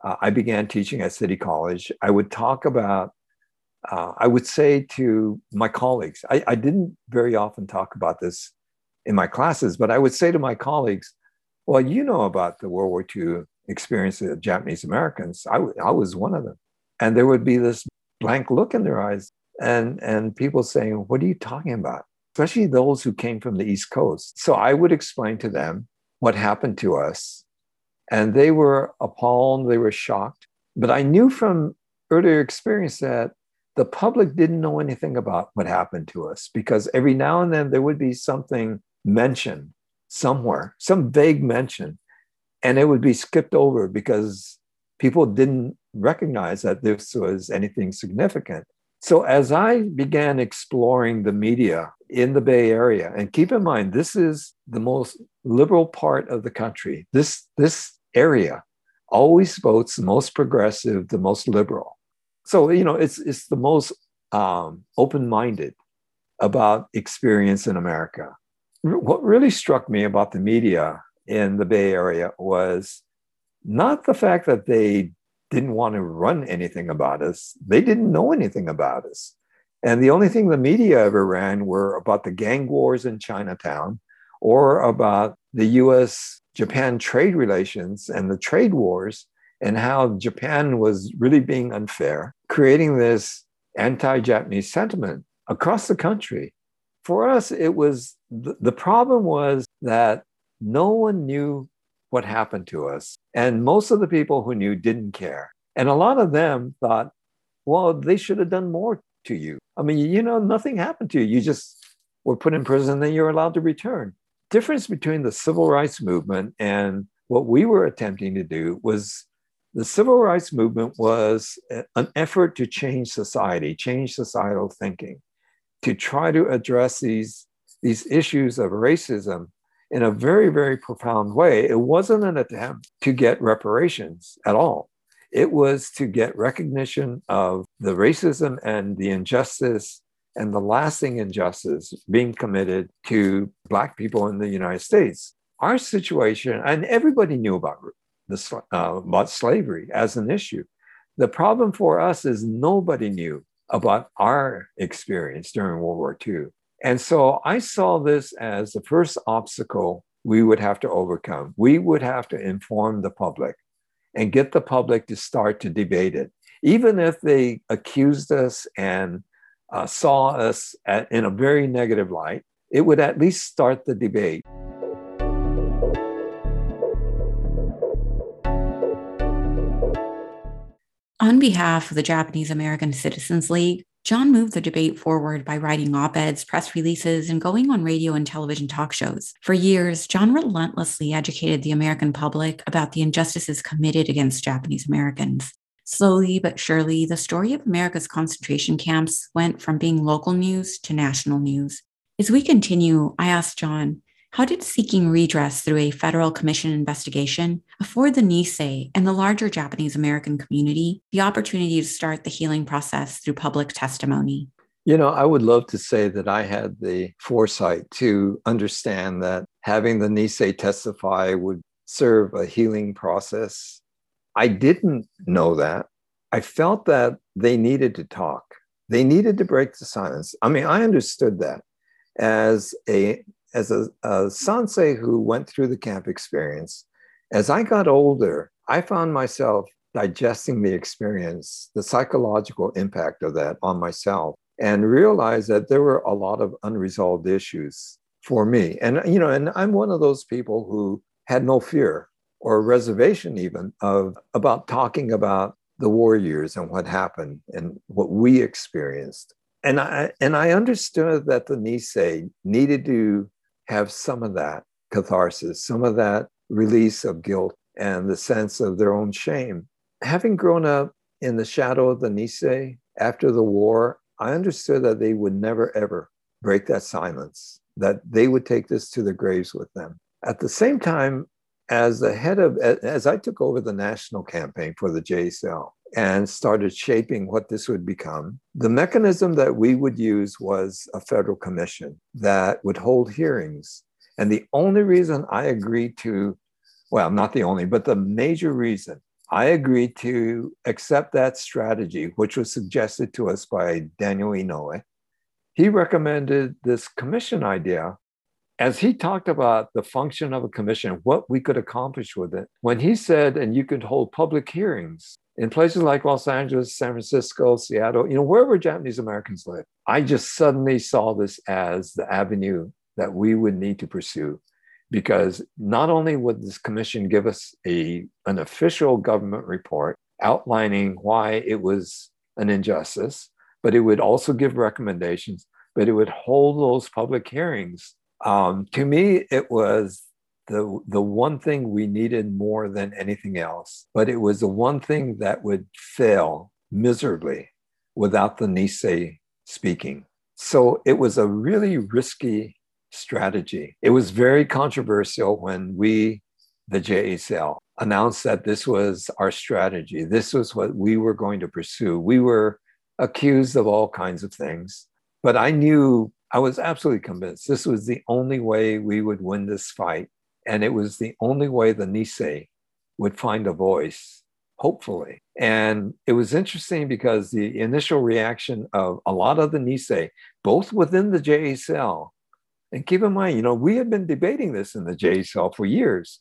S2: uh, I began teaching at City College, I would talk about, uh, I would say to my colleagues, I, I didn't very often talk about this in my classes, but I would say to my colleagues, well, you know about the World War II experience of Japanese Americans. I, w- I was one of them. And there would be this blank look in their eyes and and people saying what are you talking about especially those who came from the east coast so i would explain to them what happened to us and they were appalled they were shocked but i knew from earlier experience that the public didn't know anything about what happened to us because every now and then there would be something mentioned somewhere, some vague mention, and it would be skipped over because people didn't recognize that this was anything significant. So as I began exploring the media in the Bay Area, and keep in mind, this is the most liberal part of the country. This, this area always votes the most progressive, the most liberal. So, you know, it's, it's the most um, open minded about experience in America. What really struck me about the media in the Bay Area was not the fact that they didn't want to run anything about us. They didn't know anything about us. And the only thing the media ever ran were about the gang wars in Chinatown or about the US Japan trade relations and the trade wars and how Japan was really being unfair, creating this anti Japanese sentiment across the country. For us, it was the problem was that no one knew what happened to us. And most of the people who knew didn't care. And a lot of them thought, well, they should have done more to you. I mean, you know, nothing happened to you. You just were put in prison, then you're allowed to return. Difference between the civil rights movement and what we were attempting to do was the civil rights movement was an effort to change society, change societal thinking, to try to address these, these issues of racism in a very, very profound way. It wasn't an attempt to get reparations at all. It was to get recognition of the racism and the injustice and the lasting injustice being committed to Black people in the United States. Our situation, and everybody knew about, the, uh, about slavery as an issue. The problem for us is nobody knew about our experience during World War II. And so I saw this as the first obstacle we would have to overcome. We would have to inform the public and get the public to start to debate it. Even if they accused us and uh, saw us at, in a very negative light, it would at least start the debate.
S3: On behalf of the Japanese American Citizens League, John moved the debate forward by writing op eds, press releases, and going on radio and television talk shows. For years, John relentlessly educated the American public about the injustices committed against Japanese Americans. Slowly but surely, the story of America's concentration camps went from being local news to national news. As we continue, I asked John, how did seeking redress through a federal commission investigation afford the Nisei and the larger Japanese American community the opportunity to start the healing process through public testimony?
S2: You know, I would love to say that I had the foresight to understand that having the Nisei testify would serve a healing process. I didn't know that. I felt that they needed to talk. They needed to break the silence. I mean, I understood that as a as a, a sansei who went through the camp experience, as I got older, I found myself digesting the experience, the psychological impact of that on myself, and realized that there were a lot of unresolved issues for me. And, you know, and I'm one of those people who had no fear or reservation even of about talking about the war years and what happened and what we experienced. And I and I understood that the Nisei needed to have some of that catharsis, some of that release of guilt and the sense of their own shame. Having grown up in the shadow of the Nisei after the war, I understood that they would never, ever break that silence, that they would take this to their graves with them. At the same time, as the head of, as I took over the national campaign for the JACL, and started shaping what this would become. The mechanism that we would use was a federal commission that would hold hearings. And the only reason I agreed to, well, not the only, but the major reason I agreed to accept that strategy, which was suggested to us by Daniel Inouye, he recommended this commission idea as he talked about the function of a commission, what we could accomplish with it, when he said, and you could hold public hearings in places like Los Angeles, San Francisco, Seattle, you know, wherever Japanese Americans live, I just suddenly saw this as the avenue that we would need to pursue. Because not only would this commission give us a, an official government report outlining why it was an injustice, but it would also give recommendations, but it would hold those public hearings. Um, to me, it was the, the one thing we needed more than anything else, but it was the one thing that would fail miserably without the Nisei speaking. So it was a really risky strategy. It was very controversial when we, the JACL, announced that this was our strategy. This was what we were going to pursue. We were accused of all kinds of things, but I knew, I was absolutely convinced this was the only way we would win this fight. And it was the only way the Nisei would find a voice, hopefully. And it was interesting because the initial reaction of a lot of the Nisei, both within the JACL, and keep in mind, you know, we had been debating this in the JACL for years.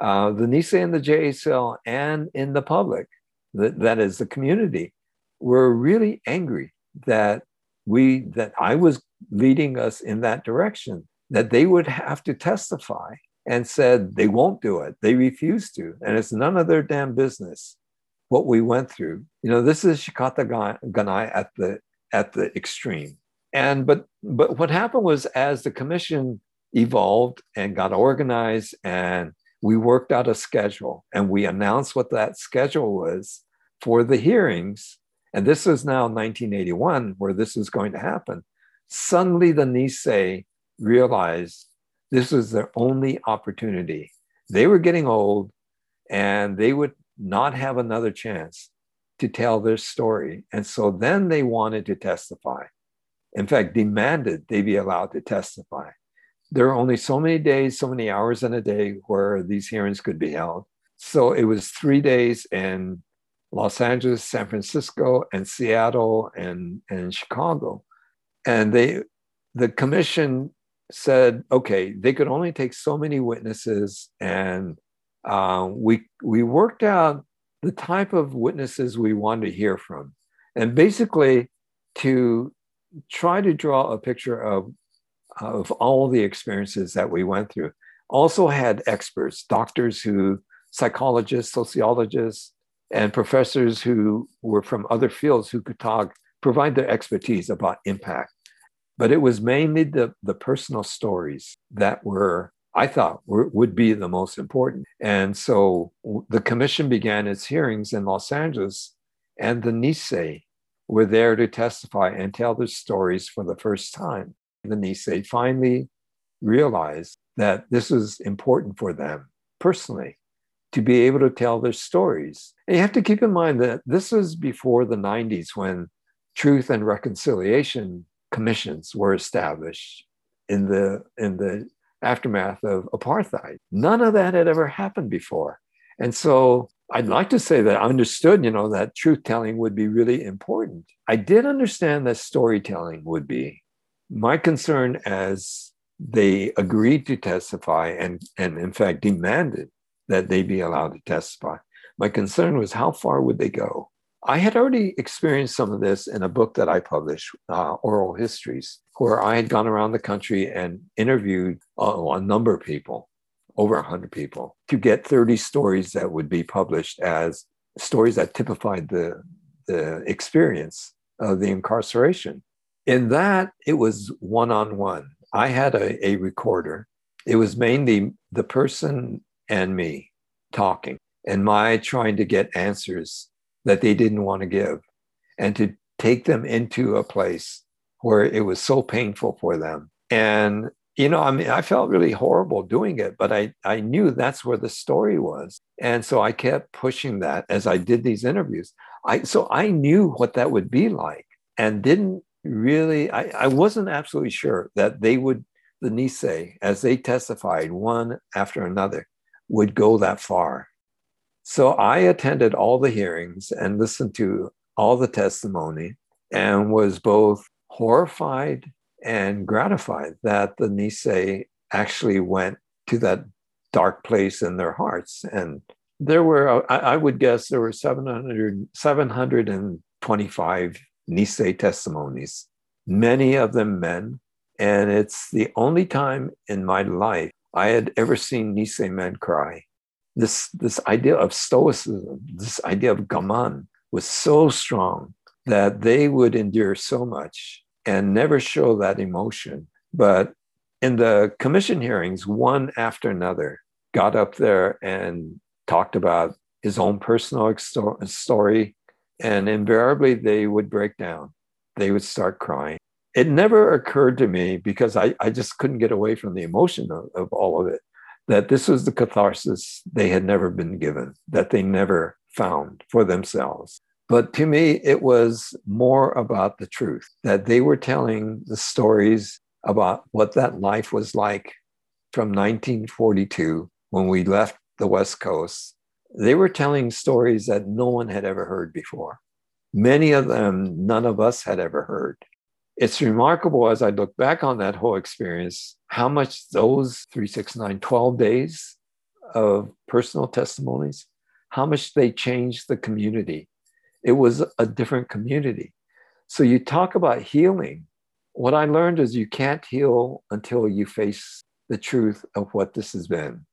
S2: Uh, the Nisei and the JACL and in the public, that, that is the community, were really angry that we that I was leading us in that direction, that they would have to testify and said they won't do it. They refuse to. And it's none of their damn business what we went through. You know, this is Shikata Ganai at the at the extreme. And but but what happened was as the commission evolved and got organized and we worked out a schedule and we announced what that schedule was for the hearings. And this is now 1981 where this is going to happen. Suddenly the Nisei realized this was their only opportunity. They were getting old and they would not have another chance to tell their story. And so then they wanted to testify. In fact, demanded they be allowed to testify. There are only so many days, so many hours in a day where these hearings could be held. So it was three days in Los Angeles, San Francisco, and Seattle and, and Chicago. And they the commission said, okay, they could only take so many witnesses and uh, we we worked out the type of witnesses we wanted to hear from, and basically to try to draw a picture of of all the experiences that we went through. Also had experts, doctors who, psychologists, sociologists, and professors who were from other fields who could talk, provide their expertise about impact. But it was mainly the, the personal stories that were I thought were, would be the most important. And so the commission began its hearings in Los Angeles, and the Nisei were there to testify and tell their stories for the first time. The Nisei finally realized that this was important for them personally to be able to tell their stories. And you have to keep in mind that this was before the 90s when truth and reconciliation commissions were established in the in the aftermath of apartheid. None of that had ever happened before. And so I'd like to say that I understood, you know, that truth telling would be really important. I did understand that storytelling would be. My concern as they agreed to testify and, and in fact demanded that they be allowed to testify. My concern was how far would they go? I had already experienced some of this in a book that I published, uh, Oral Histories, where I had gone around the country and interviewed uh, a number of people, over 100 people, to get 30 stories that would be published as stories that typified the, the experience of the incarceration. In that, it was one on one. I had a, a recorder. It was mainly the person and me talking, and my trying to get answers that they didn't want to give and to take them into a place where it was so painful for them. And, you know, I mean, I felt really horrible doing it, but I, I knew that's where the story was. And so I kept pushing that as I did these interviews. I, so I knew what that would be like and didn't really, I, I wasn't absolutely sure that they would, the Nisei, as they testified one after another, would go that far. So I attended all the hearings and listened to all the testimony and was both horrified and gratified that the Nisei actually went to that dark place in their hearts. And there were, I, would guess, there were 700, 725 Nisei testimonies, many of them men. And it's the only time in my life I had ever seen Nisei men cry this, this idea of stoicism, this idea of gaman was so strong that they would endure so much and never show that emotion. But in the commission hearings, one after another got up there and talked about his own personal story. And invariably, they would break down, they would start crying. It never occurred to me because I, I just couldn't get away from the emotion of, of all of it that this was the catharsis they had never been given, that they never found for themselves. But to me, it was more about the truth that they were telling the stories about what that life was like from 1942 when we left the West Coast. They were telling stories that no one had ever heard before. Many of them, none of us had ever heard. It's remarkable as I look back on that whole experience, how much those 369, 12 days of personal testimonies, how much they changed the community. It was a different community. So you talk about healing. What I learned is you can't heal until you face the truth of what this has been,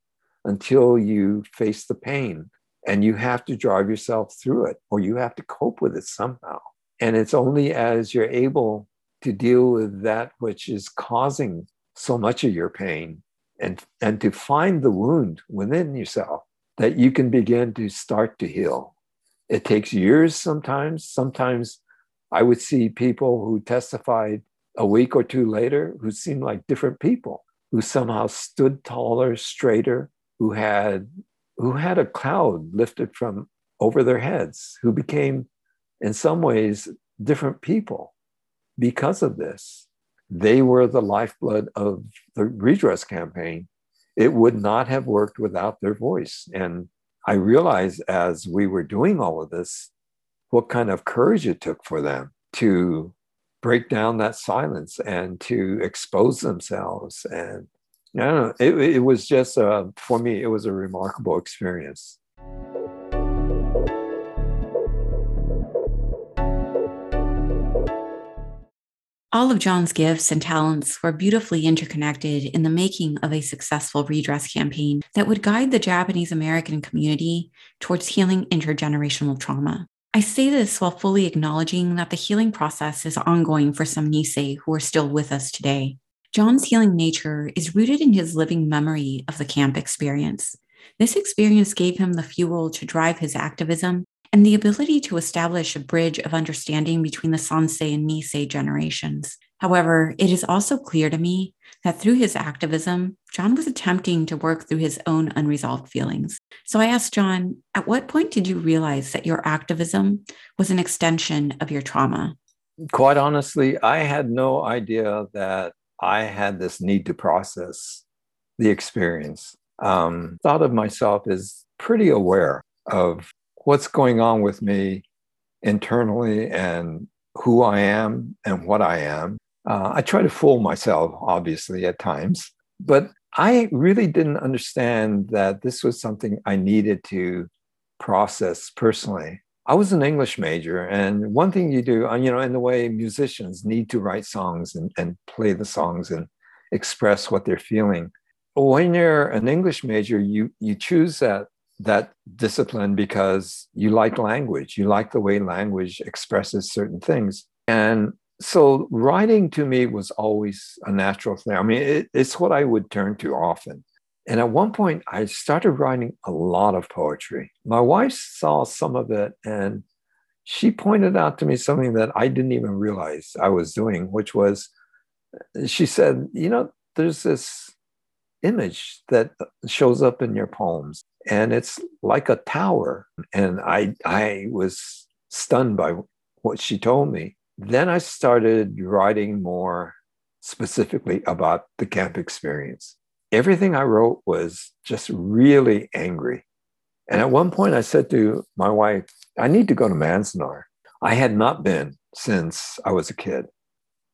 S2: until you face the pain. And you have to drive yourself through it or you have to cope with it somehow. And it's only as you're able to deal with that which is causing so much of your pain and, and to find the wound within yourself that you can begin to start to heal. It takes years sometimes. Sometimes I would see people who testified a week or two later who seemed like different people, who somehow stood taller, straighter, who had who had a cloud lifted from over their heads, who became in some ways different people because of this. They were the lifeblood of the redress campaign. It would not have worked without their voice. And I realized as we were doing all of this, what kind of courage it took for them to break down that silence and to expose themselves. And I don't know, it, it was just, uh, for me, it was a remarkable experience.
S3: All of John's gifts and talents were beautifully interconnected in the making of a successful redress campaign that would guide the Japanese American community towards healing intergenerational trauma. I say this while fully acknowledging that the healing process is ongoing for some Nisei who are still with us today. John's healing nature is rooted in his living memory of the camp experience. This experience gave him the fuel to drive his activism and the ability to establish a bridge of understanding between the Sansei and Nisei generations. However, it is also clear to me that through his activism, John was attempting to work through his own unresolved feelings. So I asked John, at what point did you realize that your activism was an extension of your trauma?
S2: Quite honestly, I had no idea that I had this need to process the experience. Um, thought of myself as pretty aware of what's going on with me internally and who I am and what I am. Uh, I try to fool myself, obviously, at times, but I really didn't understand that this was something I needed to process personally. I was an English major, and one thing you do, uh, you know, in the way musicians need to write songs and, and play the songs and express what they're feeling. When you're an English major, you you choose that that discipline because you like language, you like the way language expresses certain things. And so writing to me was always a natural thing. I mean, it, it's what I would turn to often. And at one point, I started writing a lot of poetry. My wife saw some of it and she pointed out to me something that I didn't even realize I was doing, which was she said, You know, there's this image that shows up in your poems and it's like a tower. And i i was stunned by what she told me. Then i started writing more specifically about the camp experience. Everything i wrote was just really angry. And at one point i said to my wife i need to go to manzanar. I had not been since i was a kid.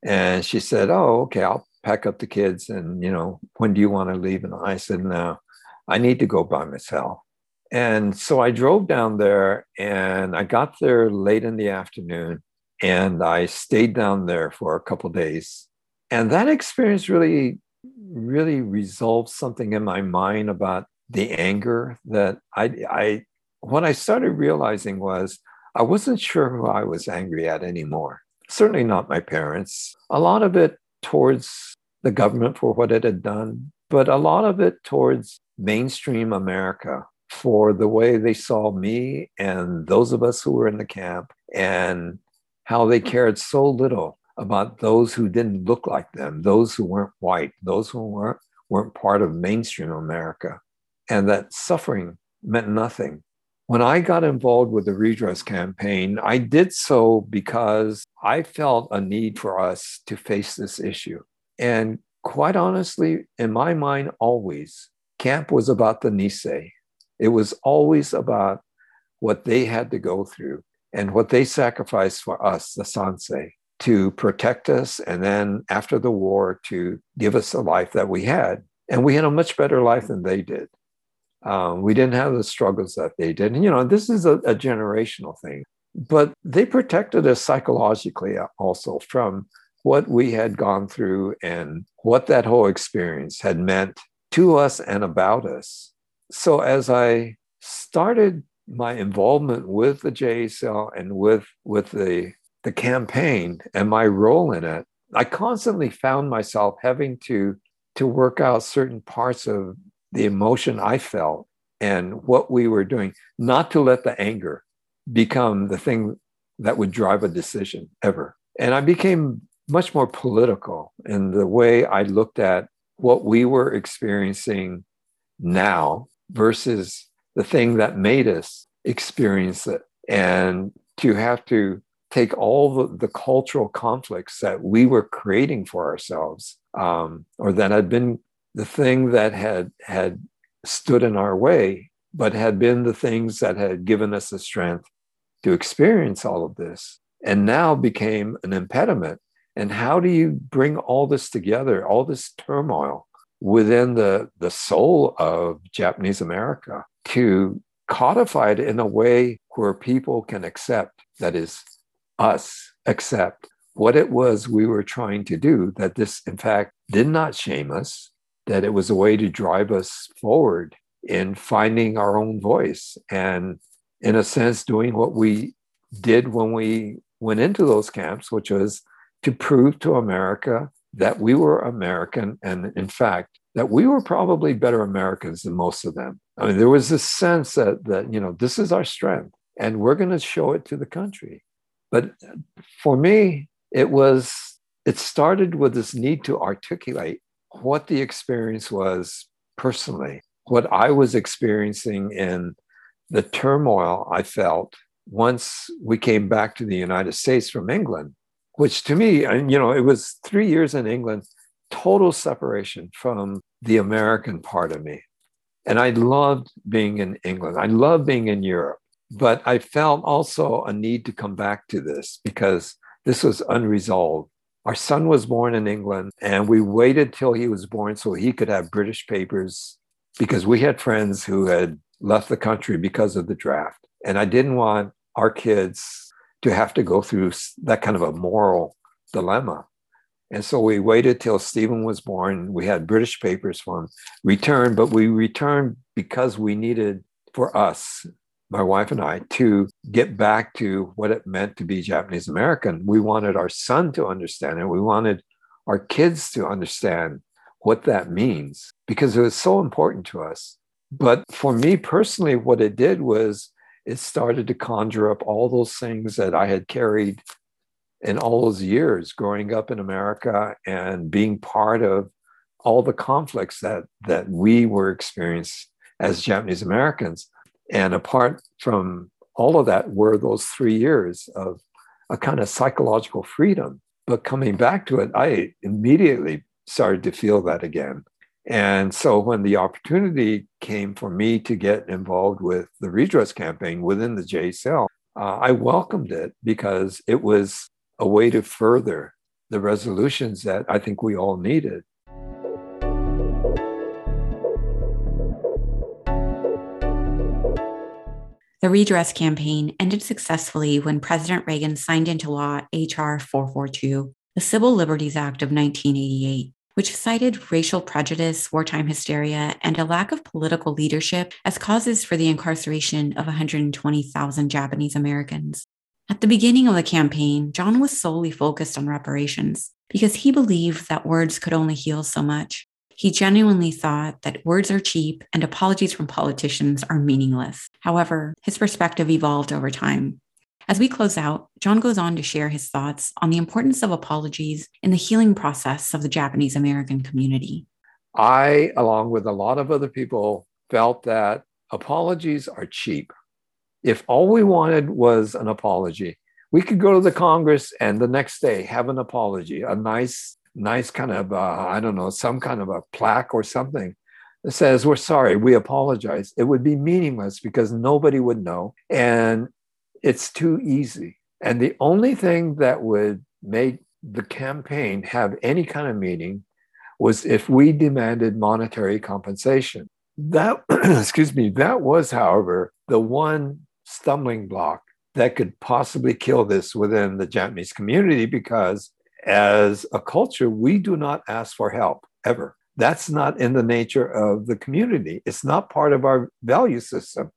S2: And she said oh okay i'll pack up the kids and you know when do you want to leave? And i said no i need to go by myself and so i drove down there and i got there late in the afternoon and i stayed down there for a couple days and that experience really really resolved something in my mind about the anger that i i what i started realizing was I wasn't sure who I was angry at anymore. Certainly not my parents. A lot of it towards the government for what it had done, but a lot of it towards mainstream America for the way they saw me and those of us who were in the camp and how they cared so little about those who didn't look like them, those who weren't white, those who weren't, weren't part of mainstream America, and that suffering meant nothing. When I got involved with the redress campaign, I did so because I felt a need for us to face this issue. And quite honestly, in my mind, always, camp was about the Nisei. It was always about what they had to go through and what they sacrificed for us, the Sansei, to protect us. And then after the war, to give us the life that we had. And we had a much better life than they did. Um, we didn't have the struggles that they did. And, you know, this is a, a generational thing, but they protected us psychologically also from what we had gone through and what that whole experience had meant to us and about us. So as I started my involvement with the JACL and with, with the, the campaign and my role in it, I constantly found myself having to, to work out certain parts of the emotion I felt and what we were doing, not to let the anger become the thing that would drive a decision ever. And I became much more political in the way I looked at what we were experiencing now versus the thing that made us experience it. And to have to take all the, the cultural conflicts that we were creating for ourselves, um, or that had been the thing that had had stood in our way, but had been the things that had given us the strength to experience all of this, and now became an impediment. And how do you bring all this together, all this turmoil within the, the soul of Japanese America to codify it in a way where people can accept, that is, us accept what it was we were trying to do, that this, in fact, did not shame us, that it was a way to drive us forward in finding our own voice and, in a sense, doing what we did when we went into those camps, which was to prove to America that we were American and, in fact, that we were probably better Americans than most of them. I mean, there was this sense that, that you know, this is our strength and we're going to show it to the country. But for me, it was, it started with this need to articulate what the experience was personally, what I was experiencing in the turmoil I felt once we came back to the United States from England, which to me, you know, it was three years in England, total separation from the American part of me. And I loved being in England. I loved being in Europe. But I felt also a need to come back to this because this was unresolved. Our son was born in England, and we waited till he was born so he could have British papers because we had friends who had left the country because of the draft. And I didn't want our kids to have to go through that kind of a moral dilemma. And so we waited till Stephen was born. We had British papers for him, returned, but we returned because we needed for us, my wife and I, to get back to what it meant to be Japanese American. We wanted our son to understand it. We wanted our kids to understand what that means because it was so important to us. But for me personally, what it did was it started to conjure up all those things that I had carried in all those years growing up in America and being part of all the conflicts that that we were experiencing as Japanese Americans. And apart from all of that were those three years of a kind of psychological freedom. But coming back to it, I immediately started to feel that again. And so when the opportunity came for me to get involved with the redress campaign within the JACL, uh, I welcomed it because it was a way to further the resolutions that I think we all needed.
S3: The redress campaign ended successfully when President Reagan signed into law H.R. 442, the Civil Liberties Act of 1988. Which cited racial prejudice, wartime hysteria, and a lack of political leadership as causes for the incarceration of 120,000 Japanese Americans. At the beginning of the campaign, John was solely focused on reparations because he believed that words could only heal so much. He genuinely thought that words are cheap and apologies from politicians are meaningless. However, his perspective evolved over time. As we close out, John goes on to share his thoughts on the importance of apologies in the healing process of the Japanese American community.
S2: I, along with a lot of other people, felt that apologies are cheap. If all we wanted was an apology, we could go to the Congress and the next day have an apology, a nice, nice kind of, uh, I don't know, some kind of a plaque or something that says, We're sorry, we apologize. It would be meaningless because nobody would know. And it's too easy. And the only thing that would make the campaign have any kind of meaning was if we demanded monetary compensation. That, excuse me, that was, however, the one stumbling block that could possibly kill this within the Japanese community because as a culture, we do not ask for help ever. That's not in the nature of the community. It's not part of our value system.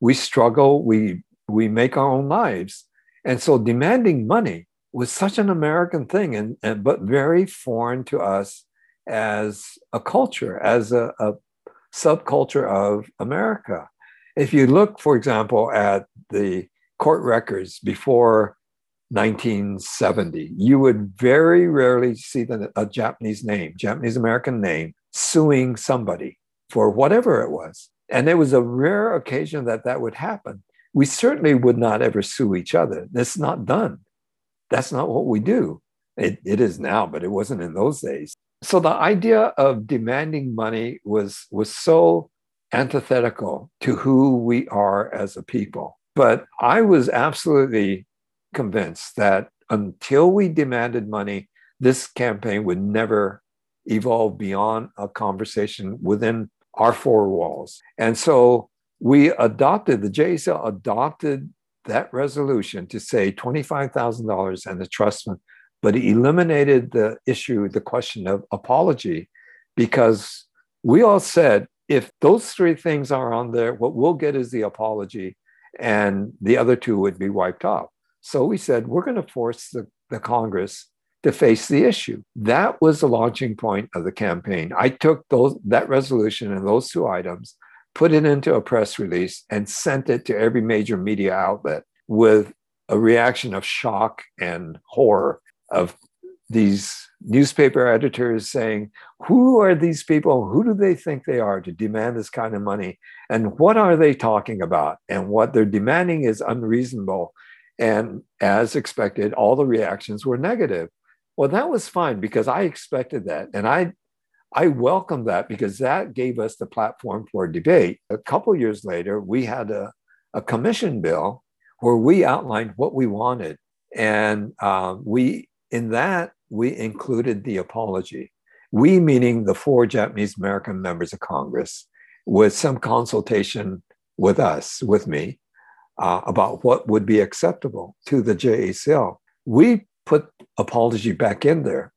S2: We struggle, we, we make our own lives. And so demanding money was such an American thing, and, and but very foreign to us as a culture, as a, a subculture of America. If you look, for example, at the court records before 1970, you would very rarely see the, a Japanese name, Japanese American name, suing somebody for whatever it was. And it was a rare occasion that that would happen. We certainly would not ever sue each other. That's not done. That's not what we do. It, it is now, but it wasn't in those days. So the idea of demanding money was, was so antithetical to who we are as a people. But I was absolutely convinced that until we demanded money, this campaign would never evolve beyond a conversation within our four walls. And so we adopted, the JACL adopted that resolution to say $25,000 and the trust fund, but eliminated the issue, the question of apology, because we all said if those three things are on there, what we'll get is the apology and the other two would be wiped off. So we said, we're going to force the, the Congress to face the issue. That was the launching point of the campaign. I took those, that resolution and those two items, put it into a press release, and sent it to every major media outlet with a reaction of shock and horror of these newspaper editors saying, Who are these people? Who do they think they are to demand this kind of money? And what are they talking about? And what they're demanding is unreasonable. And as expected, all the reactions were negative. Well, that was fine because I expected that. And I I welcome that because that gave us the platform for debate. A couple years later, we had a, a commission bill where we outlined what we wanted. And uh, we, in that, we included the apology. We, meaning the four Japanese American members of Congress, with some consultation with us, with me, uh, about what would be acceptable to the JACL. We put apology back in there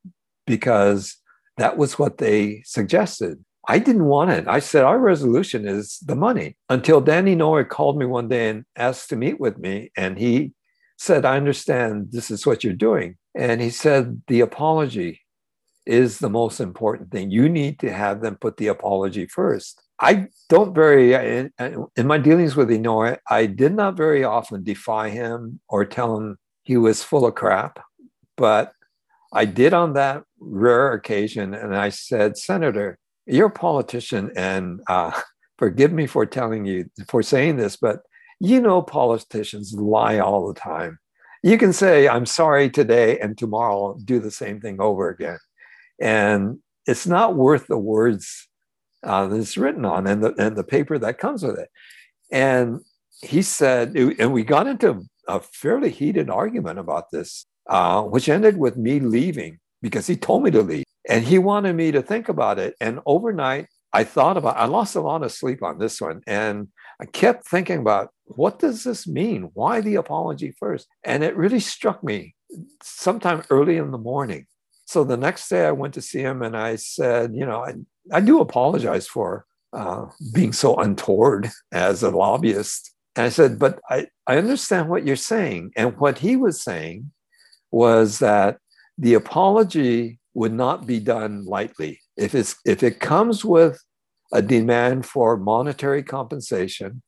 S2: because that was what they suggested. I didn't want it. I said, our resolution is the money. Until Danny Inouye called me one day and asked to meet with me. And he said, I understand this is what you're doing. And he said, the apology is the most important thing. You need to have them put the apology first. I don't very, uh, in, uh, in my dealings with Inouye, I did not very often defy him or tell him he was full of crap. But I did on that rare occasion. And I said, Senator, you're a politician. And uh, forgive me for telling you, for saying this, but you know, politicians lie all the time you can say, I'm sorry today, and tomorrow do the same thing over again. And it's not worth the words uh, that it's written on and the, and the paper that comes with it. And he said, and we got into a fairly heated argument about this, uh, which ended with me leaving because he told me to leave. And he wanted me to think about it. And overnight, I thought about, I lost a lot of sleep on this one. And I kept thinking about what does this mean? Why the apology first? And it really struck me sometime early in the morning, So the next day I went to see him and I said, you know, I, I do apologize for uh, being so untoward as a lobbyist. And I said, but I, I understand what you're saying. And what he was saying was that the apology would not be done lightly. If, it's, if it comes with a demand for monetary compensation,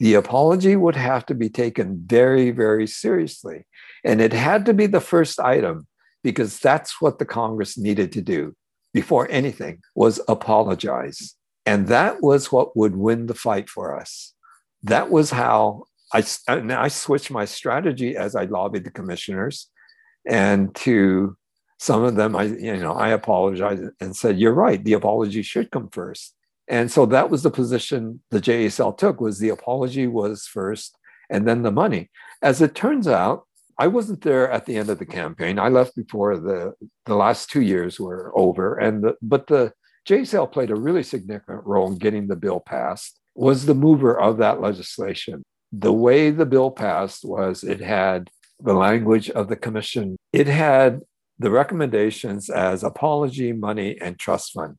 S2: the apology would have to be taken very, very seriously. And it had to be the first item because that's what the Congress needed to do before anything was apologize. And that was what would win the fight for us. That was how I, I switched my strategy as I lobbied the commissioners and to some of them, I, you know, I apologized and said, you're right. The apology should come first. And so that was the position the JACL took was the apology was first and then the money. As it turns out, I wasn't there at the end of the campaign. I left before the, the last two years were over. And the, but the JACL played a really significant role in getting the bill passed, was the mover of that legislation. The way the bill passed was it had the language of the commission. It had the recommendations as apology, money, and trust fund.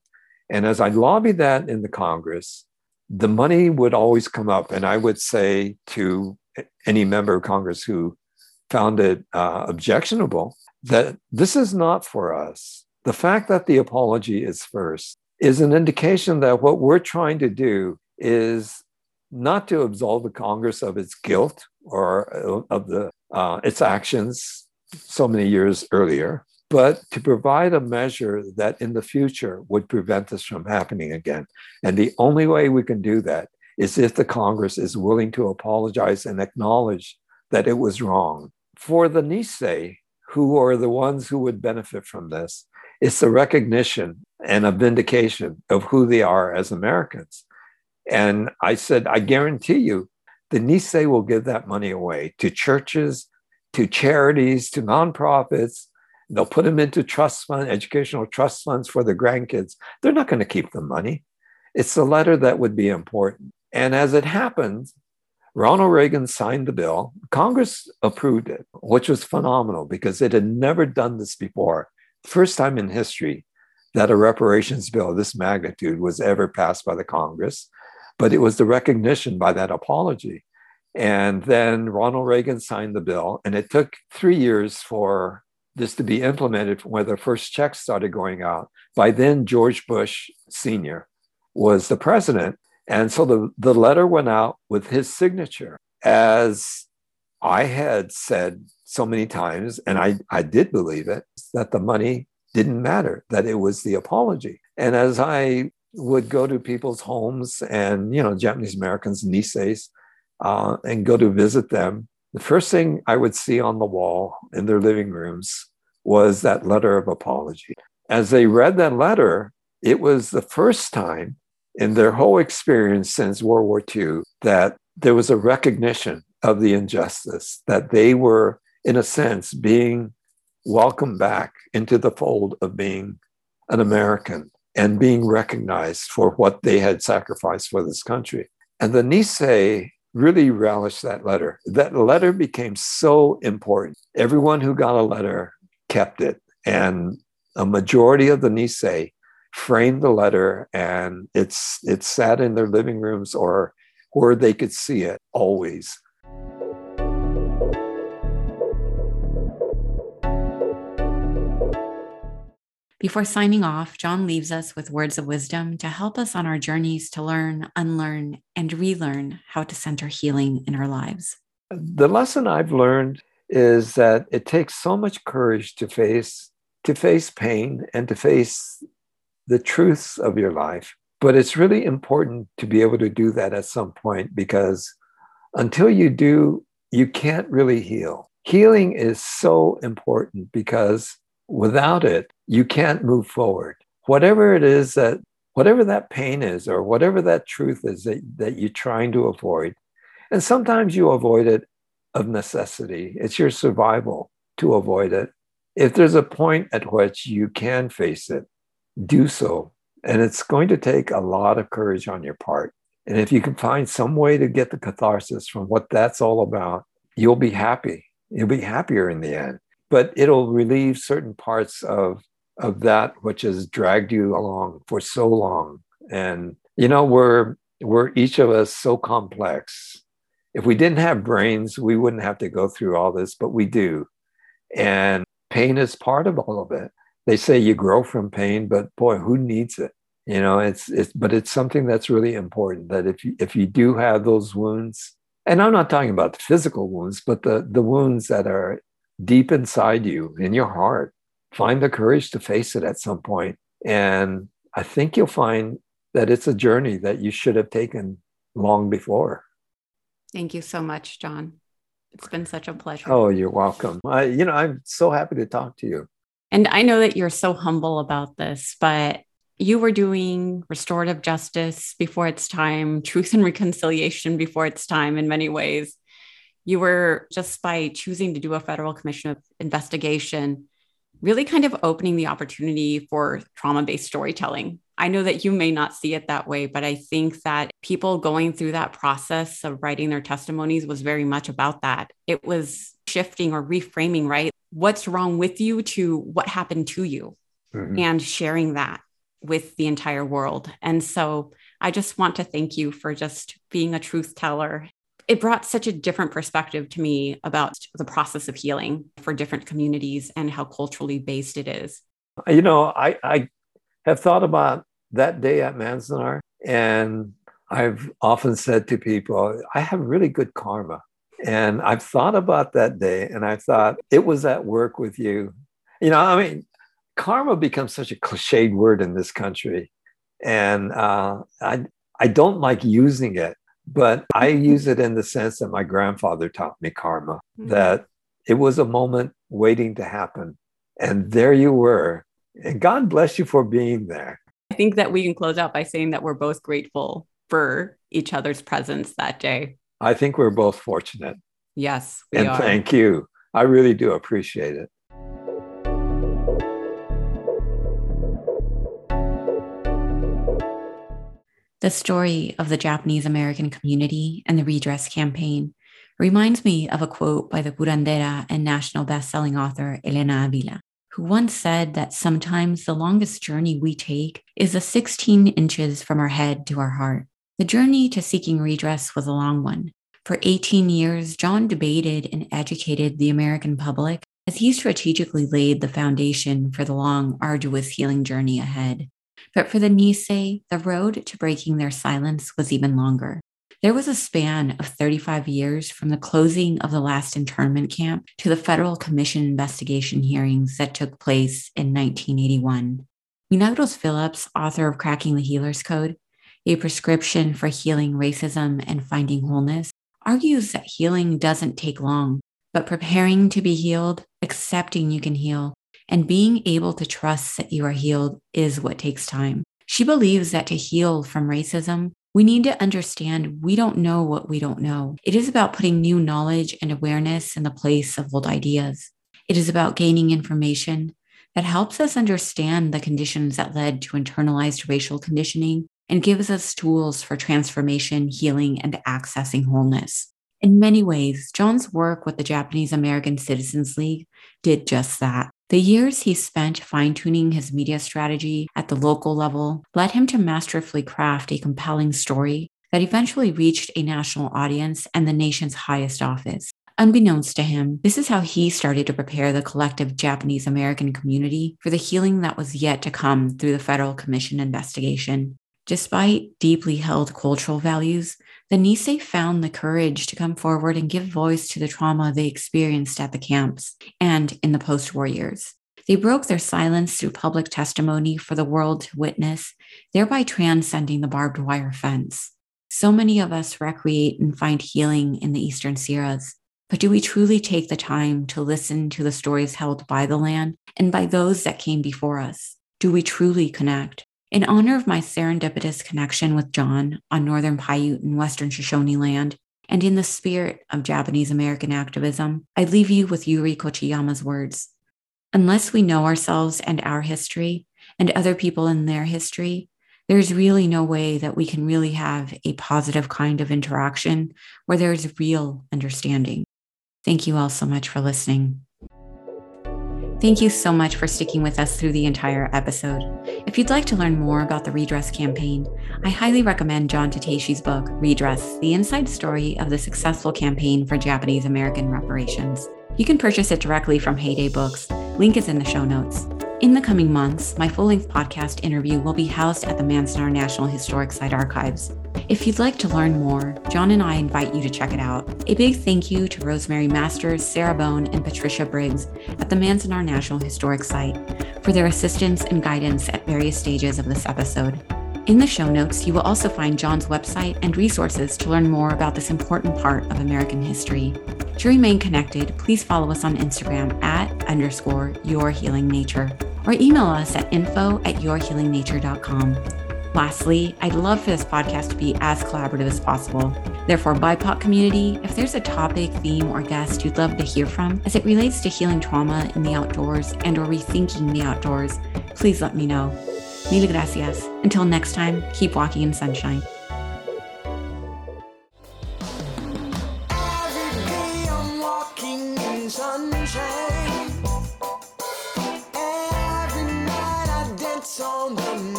S2: And as I lobbied that in the Congress, the money would always come up. And I would say to any member of Congress who found it uh, objectionable that this is not for us. The fact that the apology is first is an indication that what we're trying to do is not to absolve the Congress of its guilt or uh, of the uh, its actions so many years earlier, but to provide a measure that in the future would prevent this from happening again. And the only way we can do that is if the Congress is willing to apologize and acknowledge that it was wrong. For the Nisei, who are the ones who would benefit from this, it's a recognition and a vindication of who they are as Americans. And I said, I guarantee you, the Nisei will give that money away to churches, to charities, to nonprofits, They'll put them into trust fund, educational trust funds for their grandkids. They're not going to keep the money. It's the letter that would be important. And as it happened, Ronald Reagan signed the bill. Congress approved it, which was phenomenal because it had never done this before. First time in history that a reparations bill of this magnitude was ever passed by the Congress. But it was the recognition by that apology. And then Ronald Reagan signed the bill, and it took three years for this to be implemented when the first checks started going out. By then, George Bush Sr. was the president. And so the, the letter went out with his signature. As I had said so many times, and I, I did believe it, that the money didn't matter, that it was the apology. And as I would go to people's homes and, you know, Japanese Americans, Niseis, uh, and go to visit them, the first thing I would see on the wall in their living rooms was that letter of apology. As they read that letter, it was the first time in their whole experience since World War II that there was a recognition of the injustice, that they were, in a sense, being welcomed back into the fold of being an American and being recognized for what they had sacrificed for this country. And the Nisei really relished that letter. That letter became so important. Everyone who got a letter kept it. And a majority of the Nisei framed the letter and it's it sat in their living rooms or where they could see it always.
S3: Before signing off, John leaves us with words of wisdom to help us on our journeys to learn, unlearn, and relearn how to center healing in our lives.
S2: The lesson I've learned is that it takes so much courage to face to face pain and to face the truths of your life. But it's really important to be able to do that at some point because until you do, you can't really heal. Healing is so important because without it, you can't move forward. Whatever it is that, whatever that pain is, or whatever that truth is that, that you're trying to avoid, and sometimes you avoid it of necessity, it's your survival to avoid it. If there's a point at which you can face it, do so. And it's going to take a lot of courage on your part. And if you can find some way to get the catharsis from what that's all about, you'll be happy. You'll be happier in the end but it'll relieve certain parts of of that which has dragged you along for so long. And, you know, we're, we're each of us so complex. If we didn't have brains, we wouldn't have to go through all this, but we do. And pain is part of all of it. They say you grow from pain, but boy, who needs it? You know, it's it's but it's something that's really important that if you if you do have those wounds, and I'm not talking about the physical wounds, but the the wounds that are deep inside you in your heart, find the courage to face it at some point. And I think you'll find that it's a journey that you should have taken long before.
S3: Thank you so much, John. It's been such a pleasure.
S2: Oh, you're welcome. I, you know, I'm so happy to talk to you.
S3: And I know that you're so humble about this, but you were doing restorative justice before its time, truth and reconciliation before its time in many ways. You were just by choosing to do a federal commission of investigation, really kind of opening the opportunity for trauma based storytelling. I know that you may not see it that way, but I think that people going through that process of writing their testimonies was very much about that. It was shifting or reframing, right? What's wrong with you to what happened to you mm-hmm. and sharing that with the entire world. And so I just want to thank you for just being a truth teller. It brought such a different perspective to me about the process of healing for different communities and how culturally based it is.
S2: You know, I, I have thought about that day at Manzanar, and I've often said to people, I have really good karma. And I've thought about that day, and I thought it was at work with you. You know, I mean, karma becomes such a cliched word in this country. And uh, I, I don't like using it, but I use it in the sense that my grandfather taught me karma, mm-hmm. that it was a moment waiting to happen. And there you were. And God bless you for being there.
S3: I think that we can close out by saying that we're both grateful for each other's presence that day.
S2: I think we're both fortunate.
S3: Yes.
S2: and are. thank you. I really do appreciate it.
S3: The story of the Japanese American community and the redress campaign reminds me of a quote by the curandera and national best-selling author Elena Avila, who once said that sometimes the longest journey we take is the 16 inches from our head to our heart. The journey to seeking redress was a long one. For 18 years, John debated and educated the American public as he strategically laid the foundation for the long, arduous healing journey ahead. But for the Nisei, the road to breaking their silence was even longer. There was a span of 35 years from the closing of the last internment camp to the federal commission investigation hearings that took place in 1981. Milagros Phillips, author of Cracking the Healer's Code, a prescription for healing racism and finding wholeness, argues that healing doesn't take long, but preparing to be healed, accepting you can heal, and being able to trust that you are healed is what takes time. She believes that to heal from racism, we need to understand we don't know what we don't know. It is about putting new knowledge and awareness in the place of old ideas. It is about gaining information that helps us understand the conditions that led to internalized racial conditioning and gives us tools for transformation, healing, and accessing wholeness. In many ways, John's work with the Japanese American Citizens League did just that. The years he spent fine tuning his media strategy at the local level led him to masterfully craft a compelling story that eventually reached a national audience and the nation's highest office. Unbeknownst to him, this is how he started to prepare the collective Japanese American community for the healing that was yet to come through the Federal Commission investigation. Despite deeply held cultural values, the Nisei found the courage to come forward and give voice to the trauma they experienced at the camps and in the post war years. They broke their silence through public testimony for the world to witness, thereby transcending the barbed wire fence. So many of us recreate and find healing in the Eastern Sierras. But do we truly take the time to listen to the stories held by the land and by those that came before us? Do we truly connect? In honor of my serendipitous connection with John on Northern Paiute and Western Shoshone land, and in the spirit of Japanese American activism, I leave you with Yuri Kochiyama's words. Unless we know ourselves and our history, and other people in their history, there's really no way that we can really have a positive kind of interaction where there's real understanding. Thank you all so much for listening. Thank you so much for sticking with us through the entire episode. If you'd like to learn more about the Redress campaign, I highly recommend John Tateishi's book, Redress The Inside Story of the Successful Campaign for Japanese American Reparations. You can purchase it directly from Heyday Books. Link is in the show notes. In the coming months, my full length podcast interview will be housed at the Manzanar National Historic Site Archives. If you'd like to learn more, John and I invite you to check it out. A big thank you to Rosemary Masters, Sarah Bone, and Patricia Briggs at the Manzanar National Historic Site for their assistance and guidance at various stages of this episode. In the show notes, you will also find John's website and resources to learn more about this important part of American history. To remain connected, please follow us on Instagram at underscore your healing nature or email us at info at yourhealingnature.com. Lastly, I'd love for this podcast to be as collaborative as possible. Therefore, BIPOC community, if there's a topic, theme, or guest you'd love to hear from as it relates to healing trauma in the outdoors and or rethinking the outdoors, please let me know. Mil gracias. Until next time, keep walking in sunshine. on the